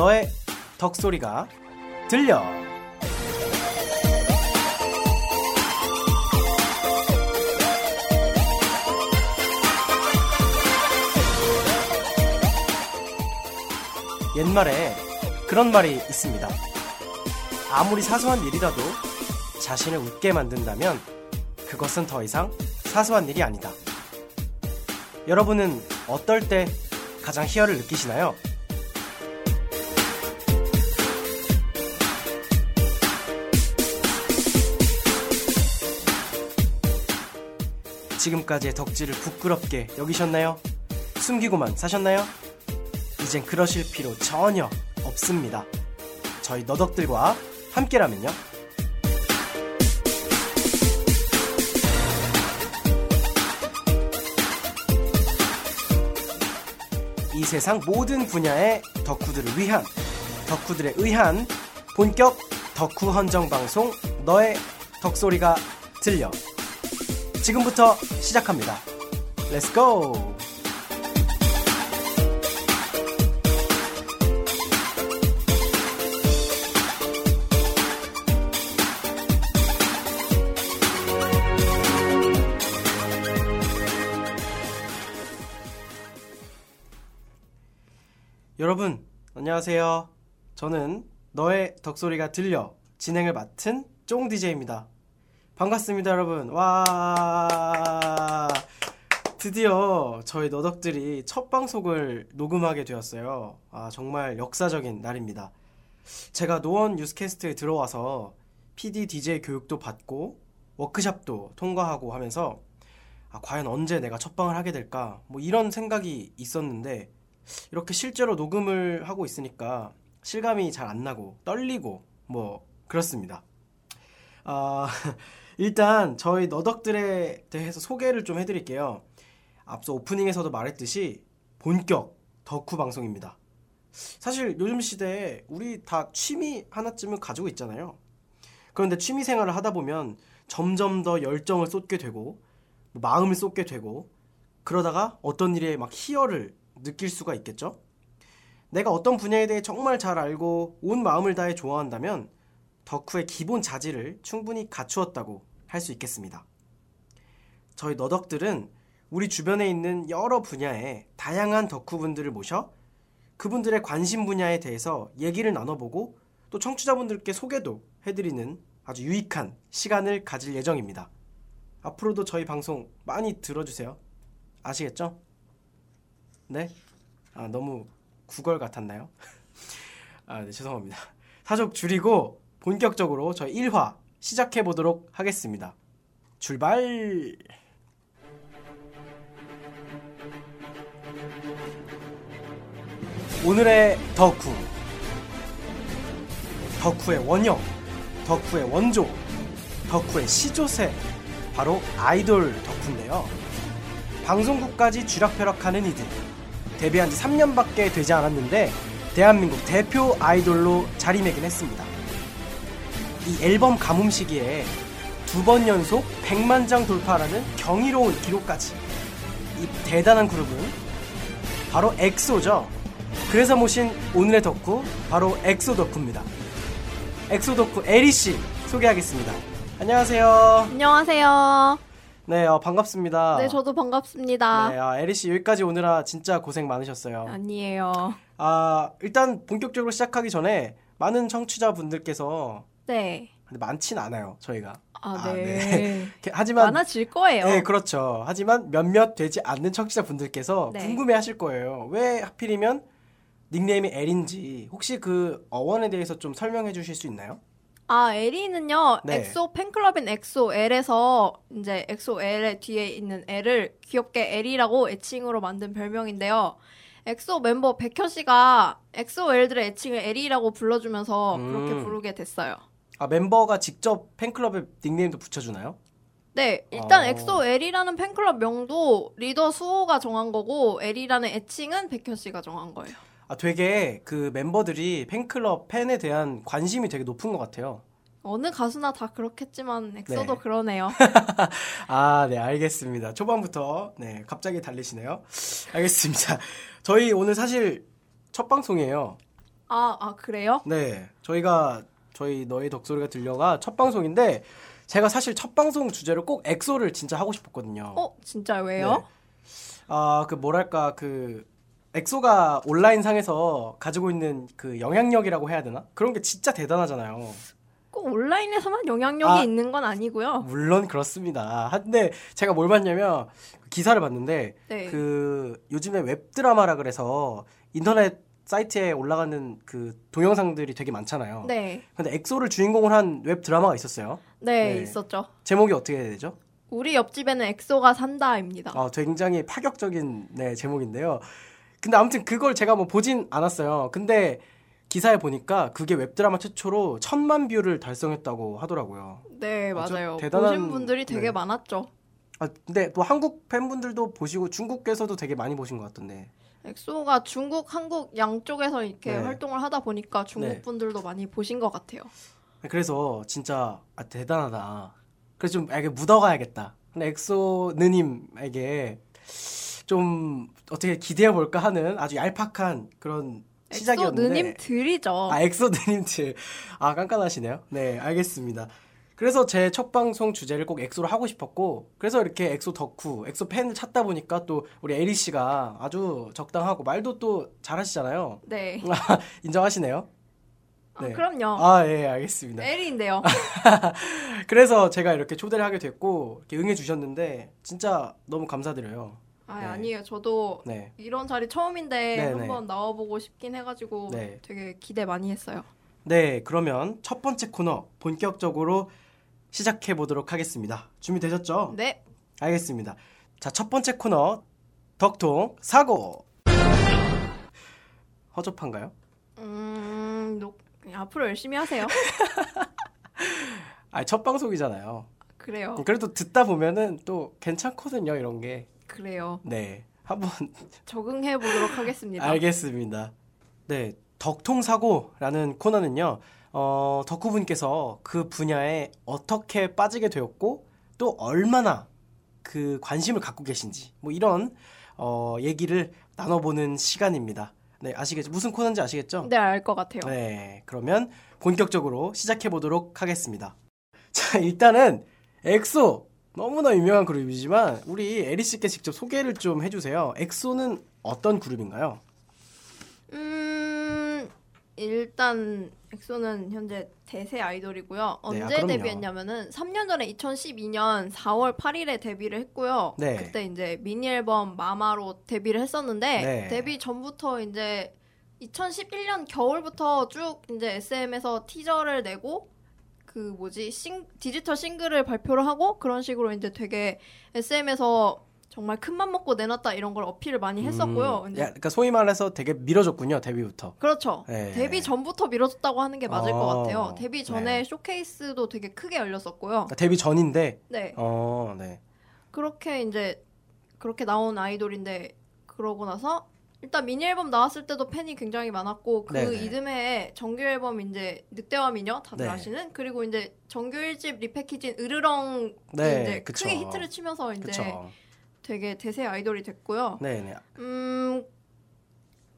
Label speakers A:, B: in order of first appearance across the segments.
A: 너의 덕소리가 들려. 옛말에 그런 말이 있습니다. 아무리 사소한 일이라도 자신을 웃게 만든다면 그것은 더 이상 사소한 일이 아니다. 여러분은 어떨 때 가장 희열을 느끼시나요? 지금까지의 덕질을 부끄럽게 여기셨나요? 숨기고만 사셨나요? 이젠 그러실 필요 전혀 없습니다. 저희 너덕들과 함께라면요. 이 세상 모든 분야의 덕후들을 위한 덕후들의 의한 본격 덕후 헌정 방송 너의 덕소리가 들려 지금부터 시작합니다. 렛츠 고! 여러분, 안녕하세요. 저는 너의 덕소리가 들려 진행을 맡은 쫑 DJ입니다. 반갑습니다, 여러분. 와. 드디어 저희 너덕들이 첫 방송을 녹음하게 되었어요. 아, 정말 역사적인 날입니다. 제가 노원 뉴스캐스트에 들어와서 PD DJ 교육도 받고 워크샵도 통과하고 하면서 아, 과연 언제 내가 첫 방을 하게 될까? 뭐 이런 생각이 있었는데 이렇게 실제로 녹음을 하고 있으니까 실감이 잘 안 나고 떨리고 뭐 그렇습니다. 아, 일단 저희 너덕들에 대해서 소개를 좀 해드릴게요. 앞서 오프닝에서도 말했듯이 본격 덕후 방송입니다. 사실 요즘 시대에 우리 다 취미 하나쯤은 가지고 있잖아요. 그런데 취미 생활을 하다 보면 점점 더 열정을 쏟게 되고 마음을 쏟게 되고 그러다가 어떤 일에 막 희열을 느낄 수가 있겠죠? 내가 어떤 분야에 대해 정말 잘 알고 온 마음을 다해 좋아한다면 덕후의 기본 자질을 충분히 갖추었다고 할 수 있겠습니다. 저희 너덕들은 우리 주변에 있는 여러 분야의 다양한 덕후분들을 모셔 그분들의 관심 분야에 대해서 얘기를 나눠보고 또 청취자분들께 소개도 해드리는 아주 유익한 시간을 가질 예정입니다. 앞으로도 저희 방송 많이 들어주세요. 아시겠죠? 네? 아, 너무 구걸 같았나요? 아, 네, 죄송합니다. 사족 줄이고 본격적으로 저희 1화 시작해 보도록 하겠습니다. 출발! 오늘의 덕후. 덕후의 원형, 덕후의 원조, 덕후의 시조새. 바로 아이돌 덕후인데요. 방송국까지 쥐락펴락하는 이들. 데뷔한 지 3년밖에 되지 않았는데 대한민국 대표 아이돌로 자리매김했습니다. 이 앨범 가뭄 시기에 두 번 연속 100만 장 돌파라는 경이로운 기록까지 이 대단한 그룹은 바로 엑소죠. 그래서 모신 오늘의 덕후 바로 엑소 덕후입니다. 엑소 덕후 에리 씨 소개하겠습니다. 안녕하세요.
B: 안녕하세요.
A: 네, 어, 반갑습니다.
B: 네, 저도 반갑습니다.
A: 네, 아, 에리 씨 여기까지 오느라 진짜 고생 많으셨어요.
B: 아니에요.
A: 아, 일단 본격적으로 시작하기 전에 많은 청취자분들께서
B: 네.
A: 근데 많진 않아요, 저희가.
B: 아,
A: 아,
B: 네.
A: 네. 하지만
B: 많아질 거예요.
A: 네, 그렇죠. 하지만 몇몇 되지 않는 청취자분들께서
B: 네.
A: 궁금해 하실 거예요. 왜 하필이면 닉네임이 에리인지 혹시 그 어원에 대해서 좀 설명해 주실 수 있나요?
B: 아, 에리는요,
A: 네.
B: 엑소 팬클럽인 엑소 L에서 이제 엑소 L의 뒤에 있는 L을 귀엽게 에리라고 애칭으로 만든 별명인데요. 엑소 멤버 백현 씨가 엑소 L들의 애칭을 에리라고 불러주면서 그렇게
A: 음.
B: 부르게 됐어요.
A: 아, 멤버가 직접 팬클럽에 닉네임도 붙여주나요?
B: 네, 일단
A: 어.
B: 엑소 L이라는 팬클럽 명도 리더 수호가 정한 거고 에리라는 애칭은 백현 씨가 정한 거예요.
A: 아, 되게 그 멤버들이 팬클럽 팬에 대한 관심이 되게 높은 것 같아요.
B: 어느 가수나 다 그렇겠지만 엑소도
A: 네.
B: 그러네요.
A: 아, 네, 알겠습니다. 초반부터, 네, 갑자기 달리시네요. 알겠습니다. 저희 오늘 사실 첫 방송이에요.
B: 아, 아 그래요?
A: 네, 저희가 저희 너의 덕소리가 들려가 첫 방송인데 제가 사실 첫 방송 주제로 꼭 엑소를 진짜 하고 싶었거든요.
B: 어, 진짜 왜요?
A: 아, 그 뭐랄까 그 엑소가 온라인 상에서 가지고 있는 그 영향력이라고 해야 되나? 그런 게 진짜 대단하잖아요.
B: 꼭 온라인에서만 영향력이
A: 아.
B: 있는 건 아니고요.
A: 물론 그렇습니다. 근데 제가 뭘 봤냐면 기사를 봤는데
B: 네.
A: 그 요즘에 웹드라마라 그래서 인터넷 사이트에 올라가는 그 동영상들이 되게 많잖아요.
B: 네.
A: 근데 엑소를 주인공으로 한 웹 드라마가 있었어요.
B: 네,
A: 네.
B: 있었죠.
A: 제목이 어떻게 되죠?
B: 우리 옆집에는 엑소가 산다입니다.
A: 아, 굉장히 파격적인 네, 제목인데요. 근데 아무튼 그걸 제가 뭐 보진 않았어요. 근데 기사에 보니까 그게 웹드라마 최초로 천만 view를 달성했다고 하더라고요.
B: 네, 맞아요.
A: 대단한-
B: 보신 분들이 되게
A: 네.
B: 많았죠.
A: 아, 근데 또 한국 팬분들도 보시고 중국에서도 되게 많이 보신 것 같던데.
B: 엑소가 중국, 한국 양쪽에서 이렇게
A: 네.
B: 활동을 하다 보니까 중국
A: 네.
B: 분들도 많이 보신 것 같아요.
A: 그래서 진짜 아, 대단하다. 그래서 좀 이게 묻어가야겠다. 근데 엑소 느님에게 좀 어떻게 기대해 볼까 하는 아주 얄팍한 그런
B: 엑소
A: 시작이었는데.
B: 느님 들이죠.
A: 아 엑소 느님들 아 깐깐하시네요. 네 알겠습니다. 그래서 제 첫 방송 주제를 꼭 엑소로 하고 싶었고 그래서 이렇게 엑소 덕후, 엑소 팬을 찾다 보니까 또 우리 에리 씨가 아주 적당하고 말도 또 잘하시잖아요.
B: 네.
A: 인정하시네요?
B: 아,
A: 네.
B: 그럼요.
A: 아 예 알겠습니다.
B: 에리인데요.
A: 그래서 제가 이렇게 초대를 하게 됐고 이렇게 응해 주셨는데 진짜 너무 감사드려요.
B: 아,
A: 네.
B: 아니에요. 저도
A: 네.
B: 이런 자리 처음인데
A: 네,
B: 한번 나와보고 싶긴 해가지고
A: 네.
B: 되게 기대 많이 했어요.
A: 네, 그러면 첫 번째 코너 본격적으로 시작해 보도록 하겠습니다. 준비되셨죠?
B: 네.
A: 알겠습니다. 자, 첫 번째 코너 덕통 사고. 허접한가요?
B: 음, 녹- 앞으로 열심히 하세요.
A: 아, 첫 방송이잖아요.
B: 그래요.
A: 그래도 듣다 보면은 또 괜찮거든요, 이런 게.
B: 그래요.
A: 네. 한번
B: 적응해 보도록 하겠습니다.
A: 알겠습니다. 네, 덕통사고라는 코너는요, 어, 덕후분께서 그 분야에 어떻게 빠지게 되었고, 또 얼마나 그 관심을 갖고 계신지, 뭐 이런, 어, 얘기를 나눠보는 시간입니다. 네, 아시겠죠? 무슨 코너인지 아시겠죠?
B: 네, 알 것 같아요.
A: 네, 그러면 본격적으로 시작해 보도록 하겠습니다. 자, 일단은, 엑소! 너무나 유명한 그룹이지만, 우리 에리 씨께 직접 소개를 좀 해주세요. 엑소는 어떤 그룹인가요?
B: 음, 일단 엑소는 현재 대세 아이돌이고요.
A: 네, 아,
B: 언제. 데뷔했냐면은 3년 전에 2012년 4월 8일에 데뷔를 했고요.
A: 네.
B: 그때 이제 미니 앨범 마마로 데뷔를 했었는데
A: 네.
B: 데뷔 전부터 이제 2011년 겨울부터 쭉 이제 SM에서 티저를 내고 그 뭐지 싱, 디지털 싱글을 발표를 하고 그런 식으로 이제 되게 SM에서 정말 큰맘 먹고 내놨다 이런 걸 어필을 많이 했었고요.
A: 음, 야, 그러니까 소위 말해서 되게 밀어줬군요 데뷔부터.
B: 그렇죠.
A: 네.
B: 데뷔 전부터 밀어줬다고 하는 게 맞을
A: 어,
B: 것 같아요. 데뷔 전에
A: 네.
B: 쇼케이스도 되게 크게 열렸었고요.
A: 그러니까 데뷔 전인데,
B: 네.
A: 어, 네,
B: 그렇게 이제 그렇게 나온 아이돌인데 그러고 나서 일단 미니 앨범 나왔을 때도 팬이 굉장히 많았고 그
A: 네네.
B: 이듬해에 정규 앨범 이제 늑대와 미녀 다들
A: 네.
B: 아시는 그리고 이제 정규 1집 repackage인 으르렁
A: 네,
B: 이제
A: 그쵸.
B: 크게 히트를 치면서 이제
A: 그쵸.
B: 되게 대세 아이돌이 됐고요.
A: 네, 네,
B: 음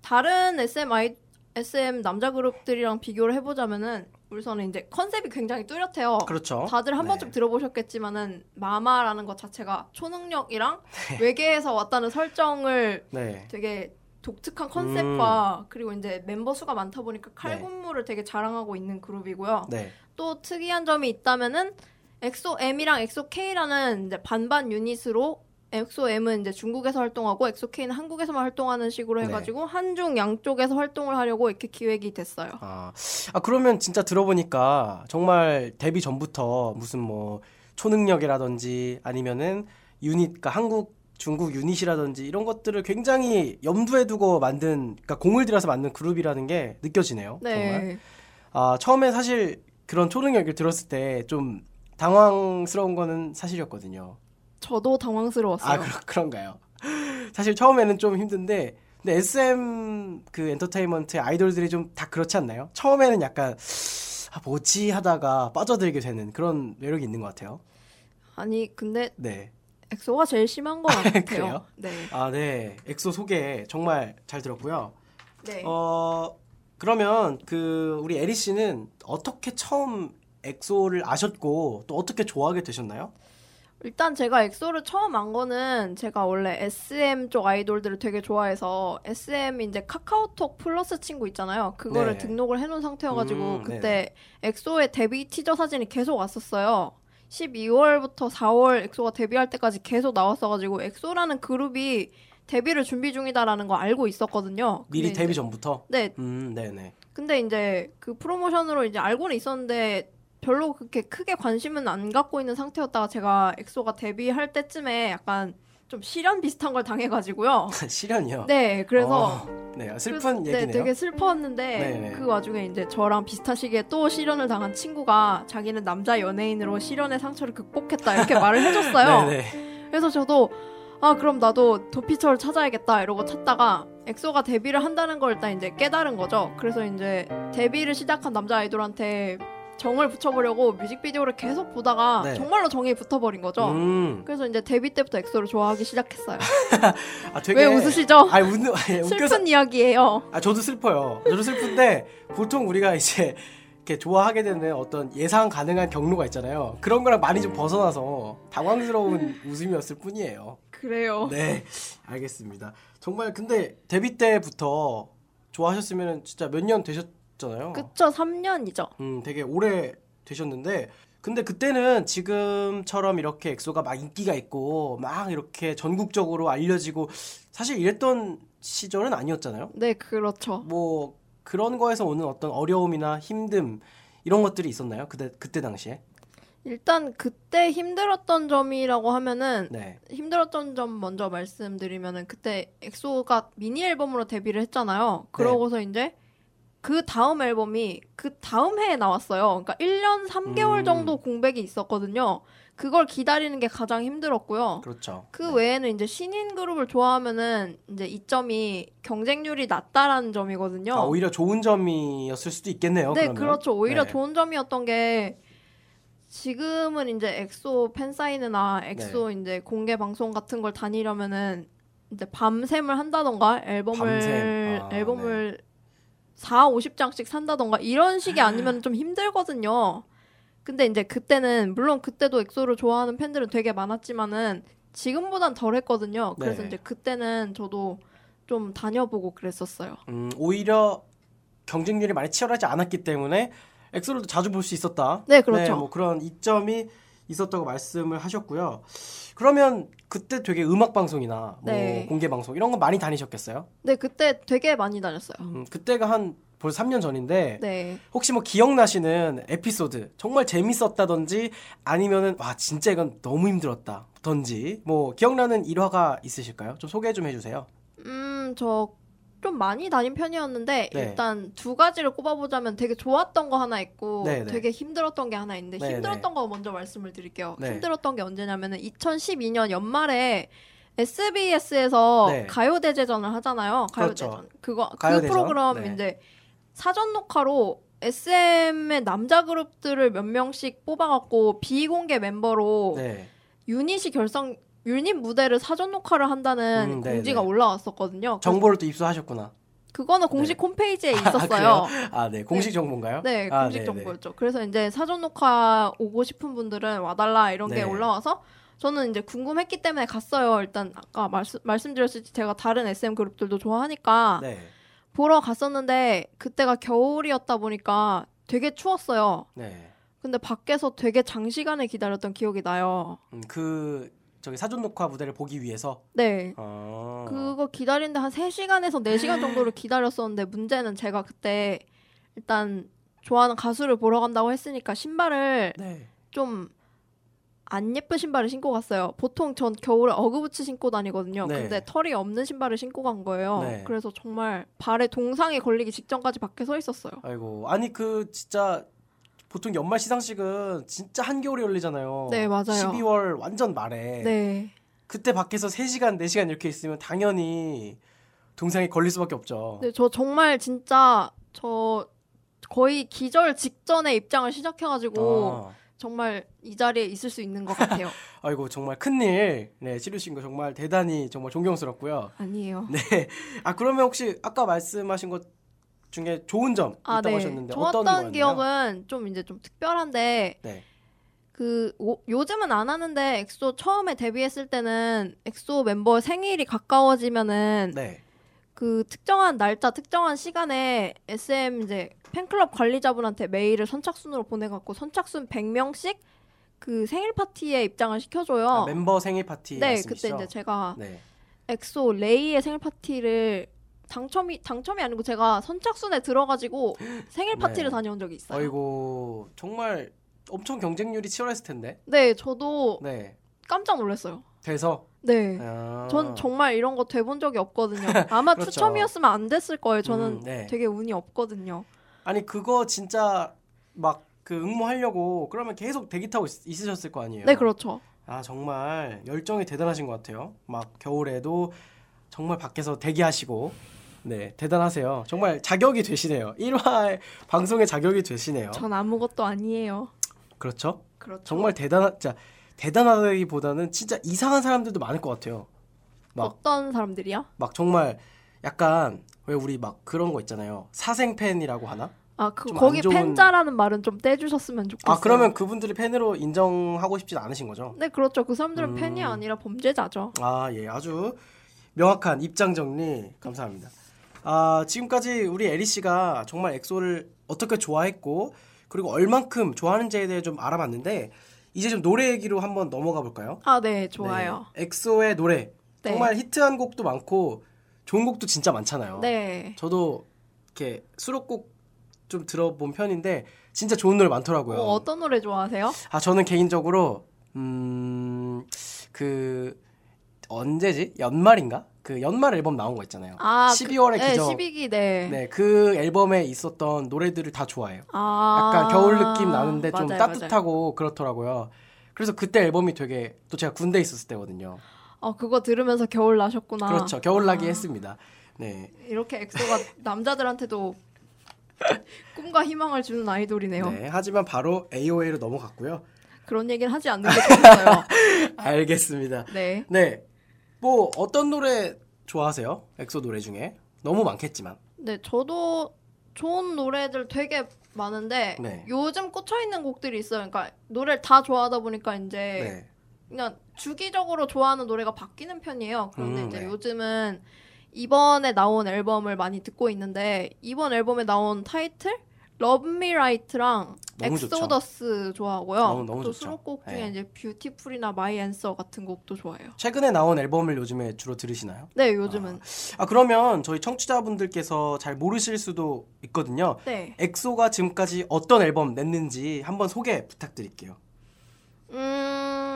B: 다른 SM 아이 SM 남자 그룹들이랑 비교를 해보자면은 우선은 이제 컨셉이 굉장히 뚜렷해요.
A: 그렇죠.
B: 다들 한
A: 네.
B: 번쯤 들어보셨겠지만은 마마라는 것 자체가 초능력이랑 외계에서 왔다는 설정을
A: 네,
B: 되게 독특한
A: 음.
B: 컨셉과 그리고 이제 멤버 수가 많다 보니까 칼군무를 되게 자랑하고 있는 그룹이고요.
A: 네,
B: 또 특이한 점이 있다면은 엑소 M이랑 엑소 K라는 이제 반반 유닛으로 엑소 M은 이제 중국에서 활동하고 엑소 K는 한국에서만 활동하는 식으로
A: 네.
B: 해가지고 한중 양쪽에서 활동을 하려고 이렇게 기획이 됐어요.
A: 아, 아 그러면 진짜 들어보니까 정말 데뷔 전부터 무슨 뭐 초능력이라든지 아니면은 유닛, 그러니까 한국, 중국 유닛이라든지 이런 것들을 굉장히 염두에 두고 만든, 그러니까 공을 들여서 만든 그룹이라는 게 느껴지네요. 정말.
B: 네.
A: 아, 처음에 사실 그런 초능력을 들었을 때 좀 당황스러운 거는 사실이었거든요.
B: 저도 당황스러웠어요.
A: 아, 그런, 그런가요? 사실 처음에는 좀 힘든데, 근데 SM 그 엔터테인먼트 아이돌들이 좀 다 그렇지 않나요? 처음에는 약간, 아, 뭐지 하다가 빠져들게 되는 그런 매력이 있는 것 같아요.
B: 아니 근데
A: 네.
B: 엑소가 제일 심한 것 같아요.
A: 그래요?
B: 네.
A: 아, 네. 엑소 소개 정말 잘 들었고요.
B: 네.
A: 어, 그러면 그 우리 에리 씨는 어떻게 처음 엑소를 아셨고 또 어떻게 좋아하게 되셨나요?
B: 일단 제가 엑소를 처음 안 거는 제가 원래 SM 쪽 아이돌들을 되게 좋아해서 SM이 이제 카카오톡 플러스 친구 있잖아요. 그거를
A: 네.
B: 등록을 해놓은 상태여가지고
A: 음,
B: 그때 엑소의 데뷔 티저 사진이 계속 왔었어요. 12월부터 4월 엑소가 데뷔할 때까지 계속 나왔어가지고 엑소라는 그룹이 데뷔를 준비 중이다라는 거 알고 있었거든요.
A: 미리 데뷔 전부터?
B: 네,
A: 음, 네네.
B: 근데 이제 그 프로모션으로 이제 알고는 있었는데 별로 그렇게 크게 관심은 안 갖고 있는 상태였다가 제가 엑소가 데뷔할 때쯤에 약간 좀 시련 비슷한 걸 당해가지고요.
A: 시련이요?
B: 네, 그래서
A: 어, 네, 슬픈
B: 그래서-
A: 얘기네요.
B: 네, 되게 슬펐는데
A: 네네.
B: 그 와중에 이제 저랑 비슷한 시기에 또 시련을 당한 친구가 자기는 남자 연예인으로 시련의 상처를 극복했다 이렇게 말을 해줬어요.
A: 네네.
B: 그래서 저도 아 그럼 나도 도피처를 찾아야겠다 이러고 찾다가 엑소가 데뷔를 한다는 걸 일단 이제 깨달은 거죠. 그래서 이제 데뷔를 시작한 남자 아이돌한테 정을 붙여보려고 뮤직비디오를 계속 보다가
A: 네.
B: 정말로 정이 붙어버린 거죠.
A: 음,
B: 그래서 이제 데뷔 때부터 엑소를 좋아하기 시작했어요.
A: 아, 되게.
B: 왜 웃으시죠?
A: 아니, 웃는, 아니, 웃겨서.
B: 슬픈 이야기예요.
A: 아, 저도 슬퍼요. 저도 슬픈데, 보통 우리가 이제, 이렇게 좋아하게 되는 어떤 예상 가능한 경로가 있잖아요. 그런 거랑 많이 좀 벗어나서 당황스러운 웃음이었을 뿐이에요.
B: 그래요.
A: 네, 알겠습니다. 정말 근데 데뷔 때부터 좋아하셨으면 진짜 몇 년 되셨 잖아요.
B: 그쵸, 3년이죠.
A: 음, 되게 오래 되셨는데 근데 그때는 지금처럼 이렇게 엑소가 막 인기가 있고 막 이렇게 전국적으로 알려지고 사실 이랬던 시절은 아니었잖아요.
B: 네, 그렇죠.
A: 뭐 그런 거에서 오는 어떤 어려움이나 힘듦 이런 것들이 있었나요? 그때 그때 당시에?
B: 일단 그때 힘들었던 점이라고 하면은
A: 네.
B: 힘들었던 점 먼저 말씀드리면은 그때 엑소가 미니 앨범으로 데뷔를 했잖아요. 그러고서 이제 그 다음 앨범이 그 다음 해에 나왔어요. 그러니까 1년 3개월
A: 음.
B: 정도 공백이 있었거든요. 그걸 기다리는 게 가장 힘들었고요.
A: 그렇죠.
B: 그
A: 네.
B: 외에는 이제 신인 그룹을 좋아하면은 이제 이 점이 경쟁률이 낮다라는 점이거든요.
A: 아, 오히려 좋은 점이었을 수도 있겠네요.
B: 네,
A: 그러면.
B: 그렇죠. 오히려
A: 네.
B: 좋은 점이었던 게 지금은 이제 엑소 팬사인회나 엑소
A: 네.
B: 이제 공개 방송 같은 걸 다니려면은 이제 밤샘을 한다던가 앨범을
A: 밤샘. 아,
B: 앨범을 4, 50장씩 산다던가 이런 식이 아니면 좀 힘들거든요. 근데 이제 그때는 물론 그때도 엑소를 좋아하는 팬들은 되게 많았지만은 지금보단 덜 했거든요. 그래서
A: 네.
B: 이제 그때는 저도 좀 다녀보고 그랬었어요.
A: 음, 오히려 경쟁률이 많이 치열하지 않았기 때문에 엑소를 자주 볼 수 있었다.
B: 네, 그렇죠.
A: 뭐 그런 이점이 있었다고 말씀을 하셨고요. 그러면 그때 되게 음악 방송이나 뭐
B: 네.
A: 공개 방송 이런 거 많이 다니셨겠어요?
B: 네, 그때 되게 많이 다녔어요.
A: 음, 그때가 한 벌써 3년 전인데
B: 네.
A: 혹시 뭐 기억나시는 에피소드 정말 재밌었다든지 아니면은 와 진짜 이건 너무 힘들었다든지 뭐 기억나는 일화가 있으실까요? 좀 소개 좀 해주세요.
B: 음, 저 좀 많이 다닌 편이었는데
A: 네.
B: 일단 두 가지를 꼽아보자면 되게 좋았던 거 하나 있고
A: 네, 네.
B: 되게 힘들었던 게 하나 있는데
A: 네,
B: 힘들었던 거 먼저 말씀을 드릴게요.
A: 네.
B: 힘들었던 게 언제냐면은 2012년 연말에 SBS에서
A: 네.
B: 가요 대제전을 하잖아요.
A: 그렇죠.
B: 가요대전. 그거 그
A: 가요대전?
B: 프로그램
A: 네.
B: 이제 사전 녹화로 SM의 남자 그룹들을 몇 명씩 뽑아갖고 비공개 멤버로
A: 네.
B: 유닛이 결성 유닛 무대를 사전 녹화를 한다는
A: 음, 네,
B: 공지가
A: 네.
B: 올라왔었거든요.
A: 정보를 또 입수하셨구나.
B: 그거는 공식
A: 네.
B: 홈페이지에
A: 아,
B: 있었어요.
A: 그래요? 아, 네. 공식 정보인가요?
B: 네,
A: 아,
B: 공식
A: 네네.
B: 정보였죠. 그래서 이제 사전 녹화 오고 싶은 분들은 와달라 이런
A: 네.
B: 게 올라와서 저는 이제 궁금했기 때문에 갔어요. 일단 아까 말씀 말씀드렸듯이 제가 다른 SM 그룹들도 좋아하니까
A: 네.
B: 보러 갔었는데 그때가 겨울이었다 보니까 되게 추웠어요.
A: 네.
B: 근데 밖에서 되게 장시간을 기다렸던 기억이 나요.
A: 음, 그 저기 사전 녹화 무대를 보기 위해서
B: 네.
A: 어.
B: 그거 기다리는데 한 3시간에서 4시간 정도를 기다렸었는데 문제는 제가 그때 일단 좋아하는 가수를 보러 간다고 했으니까 신발을
A: 네.
B: 좀안 예쁜 신발을 신고 갔어요. 보통 전 겨울에 어그부츠 신고 다니거든요.
A: 네.
B: 근데 털이 없는 신발을 신고 간 거예요.
A: 네.
B: 그래서 정말 발에 동상이 걸리기 직전까지 밖에 서 있었어요.
A: 아이고. 아니 그 진짜 보통 연말 시상식은 진짜 한겨울에 열리잖아요.
B: 네, 맞아요.
A: 12월 완전 말에.
B: 네.
A: 그때 밖에서 3시간, 4시간 이렇게 있으면 당연히 동상에 걸릴 수밖에 없죠.
B: 네, 저 정말 진짜 저 거의 기절 직전에 입장을 시작해가지고
A: 아,
B: 정말 이 자리에 있을 수 있는 것 같아요.
A: 아이고 정말 큰일 네, 치르신 거 정말 대단히 정말 존경스럽고요.
B: 아니에요.
A: 네. 아 그러면 혹시 아까 말씀하신 것 중에 좋은 점
B: 아,
A: 있다고
B: 네.
A: 하셨는데 어떤
B: 좋았던
A: 거였나요?
B: 기억은 좀 이제 좀 특별한데
A: 네.
B: 그 오- 요즘은 안 하는데 엑소 처음에 데뷔했을 때는 엑소 멤버 생일이 가까워지면은
A: 네.
B: 그 특정한 날짜, 특정한 시간에 SM 이제 팬클럽 관리자분한테 메일을 선착순으로 보내갖고 선착순 100명씩 그 생일 파티에 입장을 시켜줘요.
A: 아, 멤버 생일 파티
B: 네,
A: 말씀이시죠?
B: 그때 이제 제가
A: 네.
B: 엑소 레이의 생일 파티를 당첨이 당첨이 아니고 제가 선착순에 들어가지고 생일 파티를
A: 네.
B: 다녀온 적이 있어요.
A: 어이고 정말 엄청 경쟁률이 치열했을 텐데.
B: 네, 저도
A: 네.
B: 깜짝 놀랐어요.
A: 돼서
B: 네.
A: 아.
B: 전 정말 이런 거 돼본 적이 없거든요. 아마
A: 그렇죠.
B: 추첨이었으면 안 됐을 거예요. 저는
A: 음, 네.
B: 되게 운이 없거든요.
A: 아니 그거 진짜 막 그 응모하려고 그러면 계속 대기 타고 있, 있으셨을 거 아니에요.
B: 네, 그렇죠.
A: 아 정말 열정이 대단하신 것 같아요. 막 겨울에도 정말 밖에서 대기하시고 네 대단하세요. 정말 자격이 되시네요. 1화 방송에 자격이 되시네요.
B: 전 아무것도 아니에요.
A: 그렇죠?
B: 그렇죠.
A: 정말 대단한 자 대단하다기보다는 진짜 이상한 사람들도 많을 것 같아요. 막
B: 어떤 사람들이요?
A: 막 정말 약간 왜 우리 막 그런 거 있잖아요. 사생 팬이라고 하나?
B: 아, 그 거기
A: 좋은-
B: 팬자라는 말은 좀 떼주셨으면 좋겠어요.
A: 아 그러면 그분들이 팬으로 인정하고 싶진 않으신 거죠?
B: 네, 그렇죠. 그 사람들은
A: 음.
B: 팬이 아니라 범죄자죠.
A: 아, 예, 아주 명확한 입장 정리 감사합니다. 아, 지금까지 우리 에리 씨가 정말 엑소를 어떻게 좋아했고 그리고 얼만큼 좋아하는지에 대해 좀 알아봤는데 이제 좀 노래 얘기로 한번 넘어가 볼까요?
B: 아, 네, 좋아요.
A: 네, 엑소의 노래
B: 네.
A: 정말 히트한 곡도 많고 좋은 곡도 진짜 많잖아요.
B: 네.
A: 저도 이렇게 수록곡 좀 들어본 편인데 진짜 좋은 노래 많더라고요.
B: 어, 어떤 노래 좋아하세요?
A: 아 저는 개인적으로 음 그 언제지 연말인가 그 연말 앨범 나온 거 있잖아요.
B: 아,
A: 12월의
B: 네,
A: 기적.
B: 12기, 네.
A: 네, 그 앨범에 있었던 노래들을 다 좋아해요.
B: 아,
A: 약간 겨울 느낌 나는데 좀
B: 맞아요,
A: 따뜻하고 그렇더라고요. 그래서 그때 앨범이 되게 또 제가 군대 에 있었을 때거든요.
B: 맞아요. 어, 그거 들으면서 겨울 나셨구나.
A: 그렇죠. 겨울 나기
B: 아,
A: 했습니다. 네.
B: 이렇게 엑소가 남자들한테도 꿈과 희망을 주는 아이돌이네요.
A: 네. 하지만 바로 AOA로 넘어갔고요.
B: 그런 얘기를 하지 않는 게 좋겠어요.
A: 알겠습니다.
B: 네.
A: 네. 뭐 어떤 노래 좋아하세요? 엑소 노래 중에 너무 많겠지만.
B: 네, 저도 좋은 노래들 되게 많은데
A: 네.
B: 요즘 꽂혀 있는 곡들이 있어요. 그러니까 노래를 다 좋아하다 보니까 이제
A: 네.
B: 그냥 주기적으로 좋아하는 노래가 바뀌는 편이에요. 그런데
A: 음,
B: 이제
A: 네.
B: 요즘은 이번에 나온 앨범을 많이 듣고 있는데 이번 앨범에 나온 타이틀 Love Me Right랑
A: 너무 좋죠.
B: 엑소더스 좋아하고요.
A: 너무, 너무
B: 또
A: 좋죠.
B: 수록곡 중에
A: 네.
B: 이제 Beautiful이나 My Answer 같은 곡도 좋아해요.
A: 최근에 나온 앨범을 요즘에 주로 들으시나요?
B: 네, 요즘은
A: 아 그러면 저희 청취자분들께서 잘 모르실 수도 있거든요.
B: 네.
A: 엑소가 지금까지 어떤 앨범 냈는지 한번 소개 부탁드릴게요.
B: 음,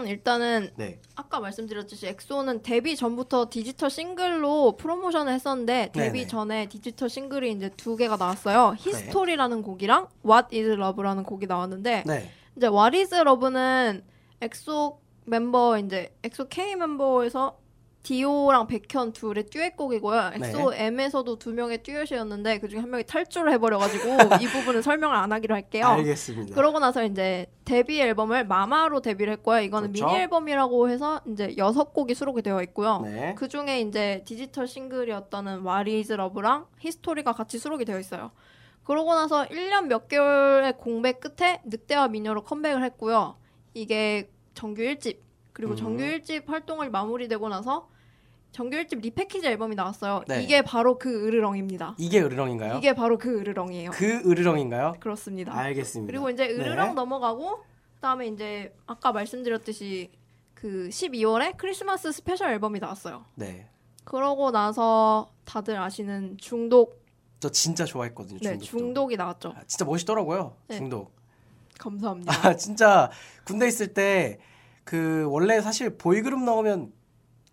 B: 일단은
A: 네.
B: 아까 말씀드렸듯이 엑소는 데뷔 전부터 디지털 싱글로 프로모션을 했었는데 데뷔
A: 네네.
B: 전에 디지털 싱글이 이제 두 개가 나왔어요. History라는 곡이랑 What is Love라는 곡이 나왔는데
A: 네.
B: 이제 What is Love는 엑소 멤버 이제 엑소 K 멤버에서 디오랑 백현 둘의 듀엣곡이고요. 엑소 M에서도 두 명의 듀엣이었는데 그중에 한 명이 탈주를 해버려가지고 이 부분은 설명을 안 하기로 할게요.
A: 알겠습니다.
B: 그러고 나서 이제 데뷔 앨범을 마마로 데뷔를 했고요. 이거는
A: 그렇죠.
B: 미니 앨범이라고 해서 이제 여섯 곡이 수록이 되어 있고요.
A: 네.
B: 그 중에 이제 디지털 싱글이었던 What is Love랑 History가 같이 수록이 되어 있어요. 그러고 나서 1년 몇 개월의 공백 끝에 늑대와 미녀로 컴백을 했고요. 이게 정규 1집 그리고
A: 음.
B: 정규 1집 활동을 마무리되고 나서 정규 1집 repackage 앨범이 나왔어요.
A: 네.
B: 이게 바로 그 으르렁입니다.
A: 이게 으르렁인가요?
B: 이게 바로 그 으르렁이에요.
A: 그 으르렁인가요?
B: 그렇습니다.
A: 알겠습니다.
B: 그리고 이제 으르렁
A: 네.
B: 넘어가고 그다음에 이제 아까 말씀드렸듯이 그 12월에 크리스마스 스페셜 앨범이 나왔어요.
A: 네.
B: 그러고 나서 다들 아시는 중독
A: 저 진짜 좋아했거든요.
B: 네,
A: 중독도.
B: 중독이 나왔죠.
A: 아, 진짜 멋있더라고요.
B: 네.
A: 중독.
B: 감사합니다.
A: 아 진짜 군대 있을 때 그 원래 사실 보이그룹 나오면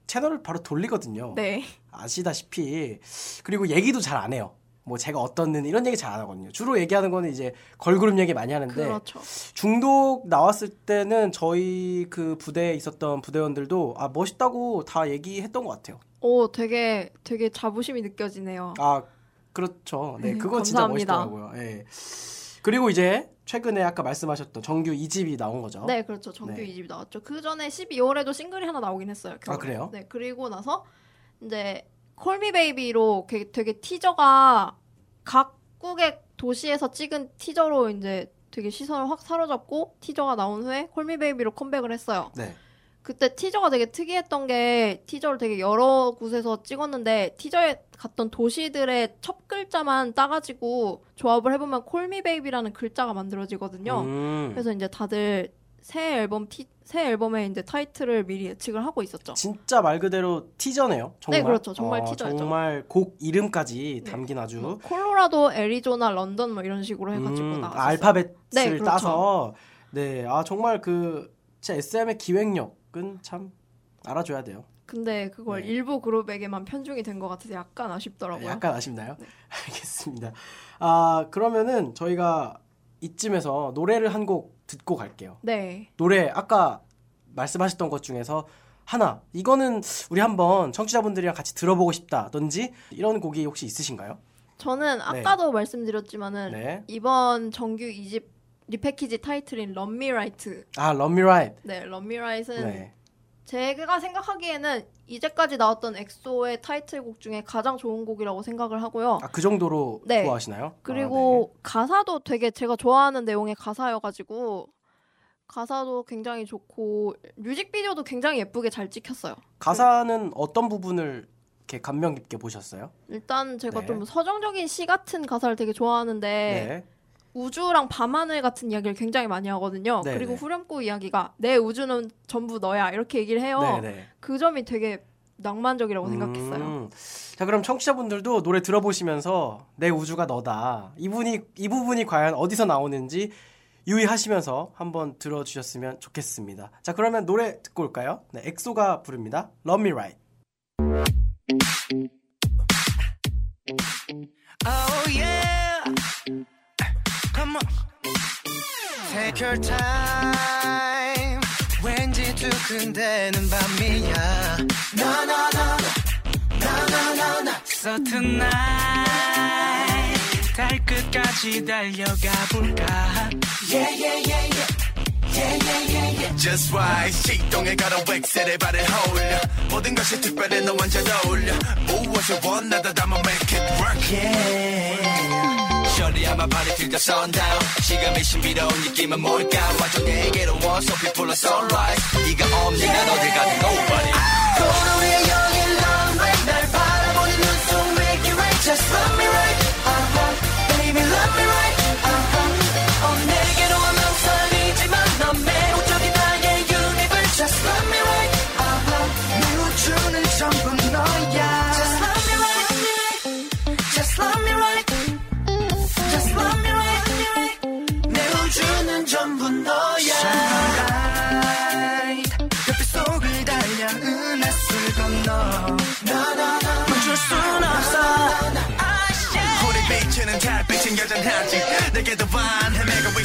A: 채널을 바로 돌리거든요.
B: 네.
A: 아시다시피 그리고 얘기도 잘 안 해요. 뭐 제가 어떻는 이런 얘기 잘 안 하거든요. 주로 얘기하는 거는 이제 걸그룹 얘기 많이 하는데
B: 그렇죠.
A: 중독 나왔을 때는 저희 그 부대에 있었던 부대원들도 아 멋있다고 다 얘기했던 것 같아요.
B: 오, 되게 되게 자부심이 느껴지네요.
A: 아 그렇죠. 네
B: 네,
A: 그거 진짜
B: 감사합니다.
A: 멋있더라고요. 예. 그리고 이제 최근에 아까 말씀하셨던 정규 2집이 나온 거죠.
B: 네, 그렇죠. 정규
A: 네.
B: 2집이 나왔죠. 그 전에 12월에도 싱글이 하나 나오긴 했어요. 겨울에.
A: 아, 그래요?
B: 네, 그리고 나서 이제 콜미 베이비로 되게, 되게 티저가 각 북극의 도시에서 찍은 티저로 이제 되게 시선을 확 사로잡고 티저가 나온 후에 콜미 베이비로 컴백을 했어요.
A: 네.
B: 그때 티저가 되게 특이했던 게 티저를 되게 여러 곳에서 찍었는데 티저에 갔던 도시들의 첫 글자만 따가지고 조합을 해보면 콜미 베이비라는 글자가 만들어지거든요.
A: 음.
B: 그래서 이제 다들 새 앨범 티, 새 앨범의 이제 타이틀을 미리 예측을 하고 있었죠.
A: 진짜 말 그대로 티저네요. 정말.
B: 네, 그렇죠. 정말
A: 어,
B: 티저였죠.
A: 정말 곡 이름까지
B: 네.
A: 담긴 아주
B: 뭐 콜로라도, 애리조나, 런던 뭐 이런 식으로 해가지고
A: 음,
B: 나왔어요.
A: 아, 알파벳을
B: 네, 그렇죠.
A: 따서 네, 아 정말 그 진짜 SM의 기획력 은 참 알아줘야 돼요.
B: 근데 그걸
A: 네.
B: 일부 그룹에게만 편중이 된 것 같아서 약간 아쉽더라고요.
A: 약간 아쉽나요?
B: 네.
A: 알겠습니다. 아 그러면은 저희가 이쯤에서 노래를 한 곡 듣고 갈게요.
B: 네.
A: 노래 아까 말씀하셨던 것 중에서 하나 이거는 우리 한번 청취자분들이랑 같이 들어보고 싶다든지 이런 곡이 혹시 있으신가요?
B: 저는 아까도 말씀드렸지만은
A: 네.
B: 이번 정규 2집 repackage 타이틀인 Right.
A: 아 Right.
B: 네, Right은
A: 네.
B: 제가 생각하기에는 이제까지 나왔던 엑소의 타이틀곡 중에 가장 좋은 곡이라고 생각을 하고요.
A: 아 그 정도로
B: 네.
A: 좋아하시나요?
B: 그리고 가사도 되게 제가 좋아하는 내용의 가사여가지고 가사도 굉장히 좋고 뮤직비디오도 굉장히 예쁘게 잘 찍혔어요.
A: 아, 네. 가사는 어떤 부분을 이렇게 감명 깊게 보셨어요?
B: 일단 제가
A: 네.
B: 좀 서정적인 시 같은 가사를 되게 좋아하는데
A: 네.
B: 우주랑 밤하늘 같은 이야기를 굉장히 많이 하거든요.
A: 네,
B: 그리고
A: 네.
B: 후렴구 이야기가 내 우주는 전부 너야 이렇게 얘기를 해요.
A: 네네.
B: 그 점이 되게 낭만적이라고 생각했어요.
A: 음. 자 그럼 청취자분들도 노래 들어보시면서 내 우주가 너다 이분이 이 부분이 과연 어디서 나오는지 유의하시면서 한번 들어주셨으면 좋겠습니다. 자 그러면 노래 듣고 올까요? 네, 엑소가 부릅니다. Love Me Right.
C: Oh yeah. Come on. Take your time. 왠지 두근대는 밤이야. No no no. No no no no. So tonight 달 끝까지 달려가 볼까? Yeah yeah yeah yeah. Yeah, yeah, yeah, yeah.
D: Just right 시동에 걸어 웩셀의 발을 홀려 모든 것이 특별해 너 완전 어울려 무엇을 원하다 담아 make it work
C: Yeah.
D: Shorty I'm a party till the sundown 시간의 신비로운 느낌은 뭘까 완전 내게로 와서 people are sunrise 네가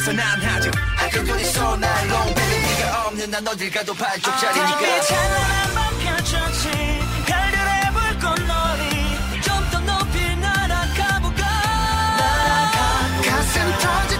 D: 있어 난 아직 아까 눈이 쏘나 long baby 네가 없는 난 어딜 가도 반쪽짜리니까.
C: 달빛 찬란한 밤 펼쳐진 별들의 불꽃놀이 좀 더 높이 날아가볼까? 가슴 터질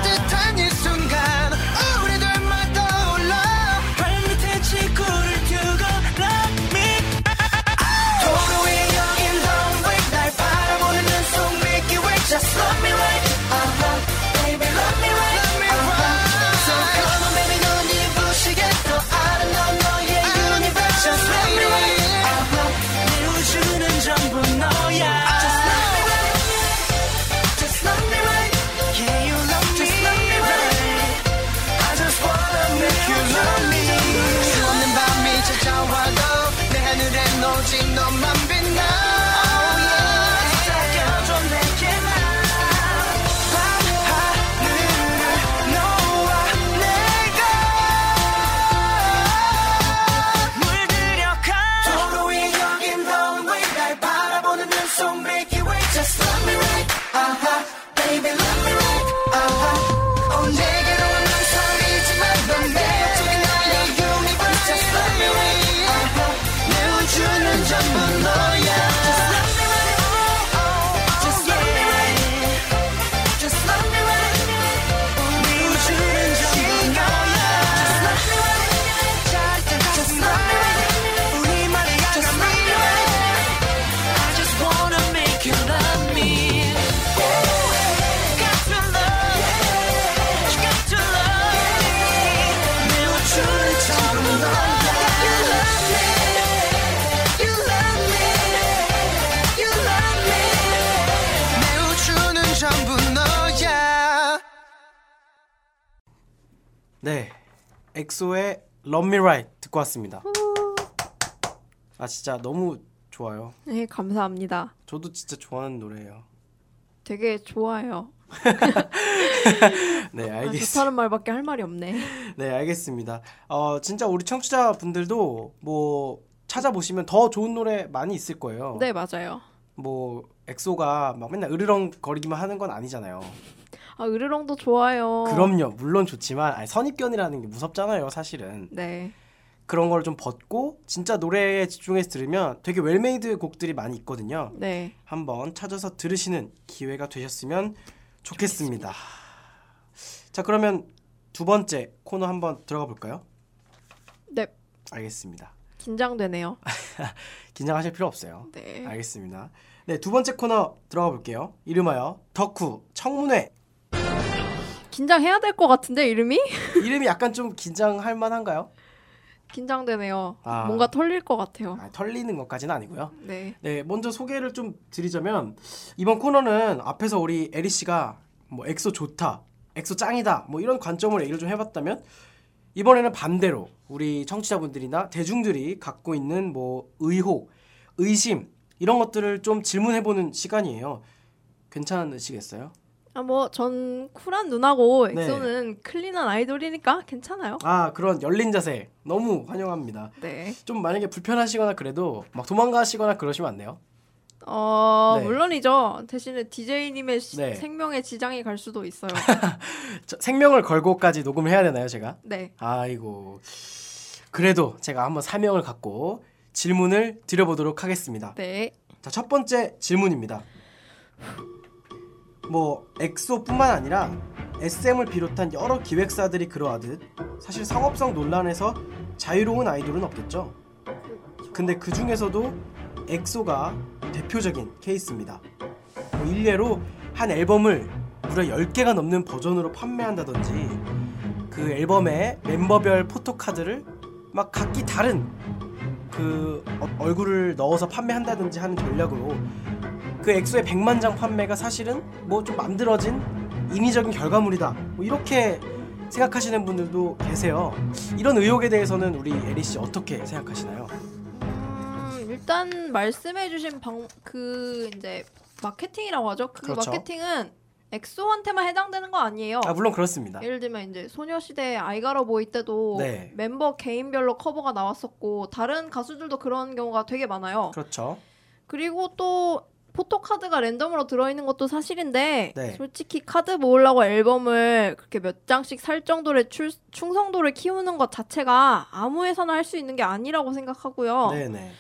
C: counting on
A: my 엑소의 Love Me Right 듣고 왔습니다. 아 진짜 너무 좋아요.
B: 네, 감사합니다.
A: 저도 진짜 좋아하는 노래예요.
B: 되게 좋아요.
A: 네,
B: 아,
A: 알겠습니다.
B: 좋다는 말밖에 할 말이 없네.
A: 네, 알겠습니다. 어, 진짜 우리 청취자 분들도 뭐 찾아보시면 더 좋은 노래 많이 있을 거예요.
B: 네, 맞아요.
A: 뭐 엑소가 막 맨날 으르렁 거리기만 하는 건 아니잖아요.
B: 아, 으르렁도 좋아요.
A: 그럼요, 물론 좋지만 아니, 선입견이라는 게 무섭잖아요, 사실은.
B: 네.
A: 그런 걸 좀 벗고 진짜 노래에 집중해서 들으면 되게 well-made 곡들이 많이 있거든요.
B: 네.
A: 한번 찾아서 들으시는 기회가 되셨으면 좋겠습니다. 자, 그러면 두 번째 코너 한번 들어가 볼까요?
B: 네.
A: 알겠습니다.
B: 긴장되네요.
A: 긴장하실 필요 없어요.
B: 네.
A: 알겠습니다. 네, 두 번째 코너 들어가 볼게요. 이름하여 덕후 청문회.
B: 긴장해야 될 것 같은데 이름이?
A: 이름이 약간 좀 긴장할 만한가요?
B: 긴장되네요.
A: 아.
B: 뭔가 털릴 것 같아요.
A: 아, 털리는 것까지는 아니고요.
B: 네.
A: 네, 먼저 소개를 좀 드리자면 이번 코너는 앞에서 우리 에리 씨가 뭐 엑소 좋다, 엑소 짱이다, 뭐 이런 관점으로 얘기를 좀 해봤다면 이번에는 반대로 우리 청취자분들이나 대중들이 갖고 있는 뭐 의혹, 의심 이런 것들을 좀 질문해보는 시간이에요. 괜찮으시겠어요?
B: 아, 뭐, 전 쿨한 누나고
A: 네.
B: 엑소는 클린한 아이돌이니까 괜찮아요.
A: 아 그런 열린 자세 너무 환영합니다.
B: 네.
A: 좀 만약에 불편하시거나 그래도 막 도망가시거나 그러시면 안 돼요.
B: 어,
A: 네.
B: 물론이죠. 대신에 DJ님의
A: 네.
B: 생명에 지장이 갈 수도 있어요.
A: 저, 생명을 걸고까지 녹음을 해야 되나요, 제가?
B: 네.
A: 아이고. 그래도 제가 한번 사명을 갖고 질문을 드려보도록 하겠습니다.
B: 네.
A: 자, 첫 번째 질문입니다. 뭐 엑소뿐만 아니라 SM을 비롯한 여러 기획사들이 그러하듯 사실 상업성 논란에서 자유로운 아이돌은 없겠죠. 근데 그 중에서도 엑소가 대표적인 케이스입니다. 뭐 일례로 한 앨범을 무려 10개가 넘는 버전으로 판매한다든지 그 앨범에 멤버별 포토카드를 막 각기 다른 그 어- 얼굴을 넣어서 판매한다든지 하는 전략으로 그 엑소의 100만 장 판매가 사실은 뭐 좀 만들어진 인위적인 결과물이다. 뭐 이렇게 생각하시는 분들도 계세요. 이런 의혹에 대해서는 우리 에리 씨 어떻게 생각하시나요?
B: 음, 일단 말씀해주신 방, 그, 이제, 마케팅이라고 하죠. 그
A: 그렇죠.
B: 마케팅은 엑소한테만 해당되는 거 아니에요.
A: 아 물론 그렇습니다.
B: 예를 들면 이제 소녀시대 I Got a Boy 때도
A: 네.
B: 멤버 개인별로 커버가 나왔었고 다른 가수들도 그런 경우가 되게 많아요.
A: 그렇죠.
B: 그리고 또 photo card가 랜덤으로 들어있는 것도 사실인데
A: 네.
B: 솔직히 카드 모으려고 앨범을 그렇게 몇 장씩 살 정도의 출, 충성도를 키우는 것 자체가 아무 회사나 할 수 있는 게 아니라고 생각하고요.
A: 네네.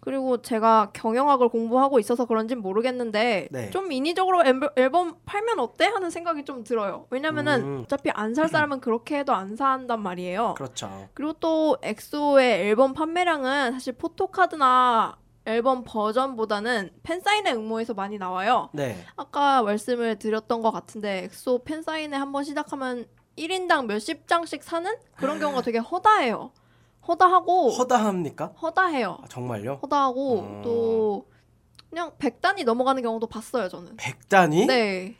B: 그리고 제가 경영학을 공부하고 있어서 그런진 모르겠는데
A: 네.
B: 좀 인위적으로 앨범, 앨범 팔면 어때 하는 생각이 좀 들어요. 왜냐면은
A: 음.
B: 어차피 안 살 사람은 그렇게 해도 안 산단 말이에요.
A: 그렇죠.
B: 그리고 또 엑소의 앨범 판매량은 사실 photo card나 앨범 버전보다는 팬사인회 응모에서 많이 나와요.
A: 네.
B: 아까 말씀을 드렸던 것 같은데 엑소 팬사인회 한번 시작하면 1인당 몇십 장씩 사는 그런 경우가 되게 허다해요. 허다하고
A: 허다합니까?
B: 허다해요.
A: 아, 정말요?
B: 허다하고
A: 음.
B: 또 그냥 100단위 넘어가는 경우도 봤어요, 저는.
A: 100단위?
B: 네.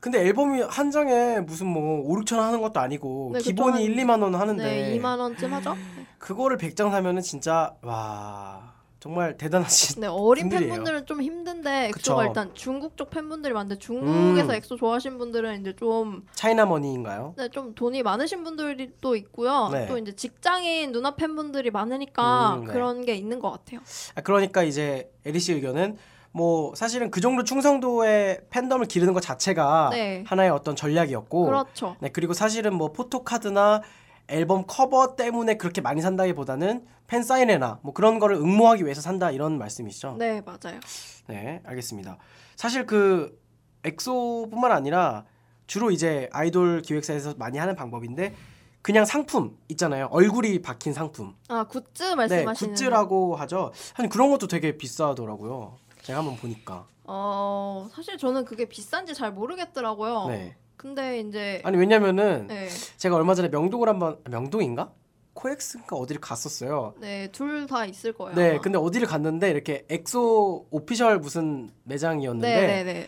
A: 근데 앨범이 한 장에 무슨 뭐 5, 6천 원 하는 것도 아니고
B: 네,
A: 기본이
B: 그쵸.
A: 1, 2만 원 하는데
B: 네, 2만 원쯤 하죠.
A: 그거를 100장 사면은 진짜 와 정말 대단하신
B: 네, 어린
A: 분들이에요.
B: 팬분들은 좀 힘든데
A: 그쵸.
B: 엑소가 일단 중국 쪽 팬분들이 많은데 중국에서
A: 음.
B: 엑소 좋아하시는 분들은 이제 좀
A: China money인가요?
B: 네, 좀 돈이 많으신 분들이 또 있고요.
A: 네.
B: 또 이제 직장인 누나 팬분들이 많으니까
A: 음, 네.
B: 그런 게 있는 것 같아요.
A: 아, 그러니까 이제 에리 씨 의견은 뭐 사실은 그 정도 충성도의 팬덤을 기르는 것 자체가
B: 네.
A: 하나의 어떤 전략이었고
B: 그렇죠.
A: 네 그리고 사실은 뭐 photo card나 앨범 커버 때문에 그렇게 많이 산다기보다는 팬 사인회나 뭐 그런 거를 응모하기 위해서 산다 이런 말씀이시죠?
B: 네, 맞아요.
A: 네, 알겠습니다. 사실 그 엑소뿐만 아니라 주로 이제 아이돌 기획사에서 많이 하는 방법인데 그냥 상품 있잖아요. 얼굴이 박힌 상품.
B: 아, 굿즈
A: 네,
B: 말씀하시는
A: 굿즈라고 하죠. 아니 그런 것도 되게 비싸더라고요. 제가 한번 보니까.
B: 어, 사실 저는 그게 비싼지 잘 모르겠더라고요.
A: 네.
B: 근데 이제
A: 아니 왜냐면은
B: 네.
A: 제가 얼마 전에 명동을 한번 명동인가? 코엑스인가 어디를 갔었어요.
B: 네, 둘 다 있을 거예요.
A: 네,
B: 아마.
A: 근데 어디를 갔는데 이렇게 엑소 official 무슨 매장이었는데
B: 네, 네, 네.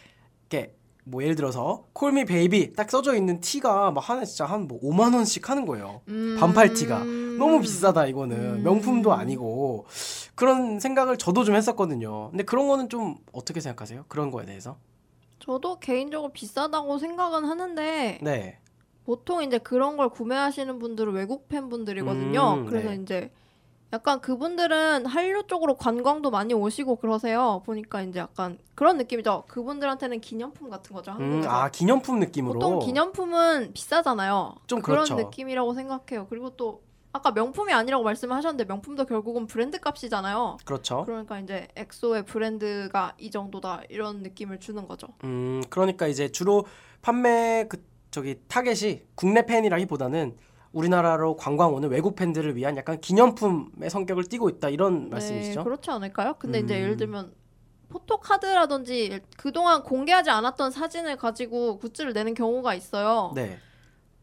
A: 이렇게 뭐 예를 들어서 Call Me Baby 딱 써져 있는 티가 막 하나 진짜 한 뭐 5만 원씩 하는 거예요.
B: 음.
A: 반팔 티가 너무 비싸다 이거는
B: 음.
A: 명품도 아니고 그런 생각을 저도 좀 했었거든요. 근데 그런 거는 좀 어떻게 생각하세요? 그런 거에 대해서?
B: 저도 개인적으로 비싸다고 생각은 하는데
A: 네.
B: 보통 이제 그런 걸 구매하시는 분들은 외국 팬분들이거든요.
A: 음,
B: 그래서
A: 네.
B: 이제 약간 그분들은 한류 쪽으로 관광도 많이 오시고 그러세요. 보니까 이제 약간 그런 느낌이죠. 그분들한테는 기념품 같은 거죠.
A: 음,
B: 한국에서.
A: 아 기념품 느낌으로.
B: 보통 기념품은 비싸잖아요.
A: 좀
B: 그런
A: 그렇죠.
B: 느낌이라고 생각해요. 그리고 또 아까 명품이 아니라고 말씀하셨는데 명품도 결국은 브랜드 값이잖아요.
A: 그렇죠.
B: 그러니까 이제 엑소의 브랜드가 이 정도다 이런 느낌을 주는 거죠.
A: 음, 그러니까 이제 주로 판매 그 저기 타겟이 국내 팬이라기보다는 우리나라로 관광 오는 외국 팬들을 위한 약간 기념품의 성격을 띠고 있다 이런 말씀이시죠?
B: 네, 그렇지 않을까요? 근데 이제
A: 음.
B: 예를 들면 포토카드라든지 그동안 공개하지 않았던 사진을 가지고 굿즈를 내는 경우가 있어요.
A: 네.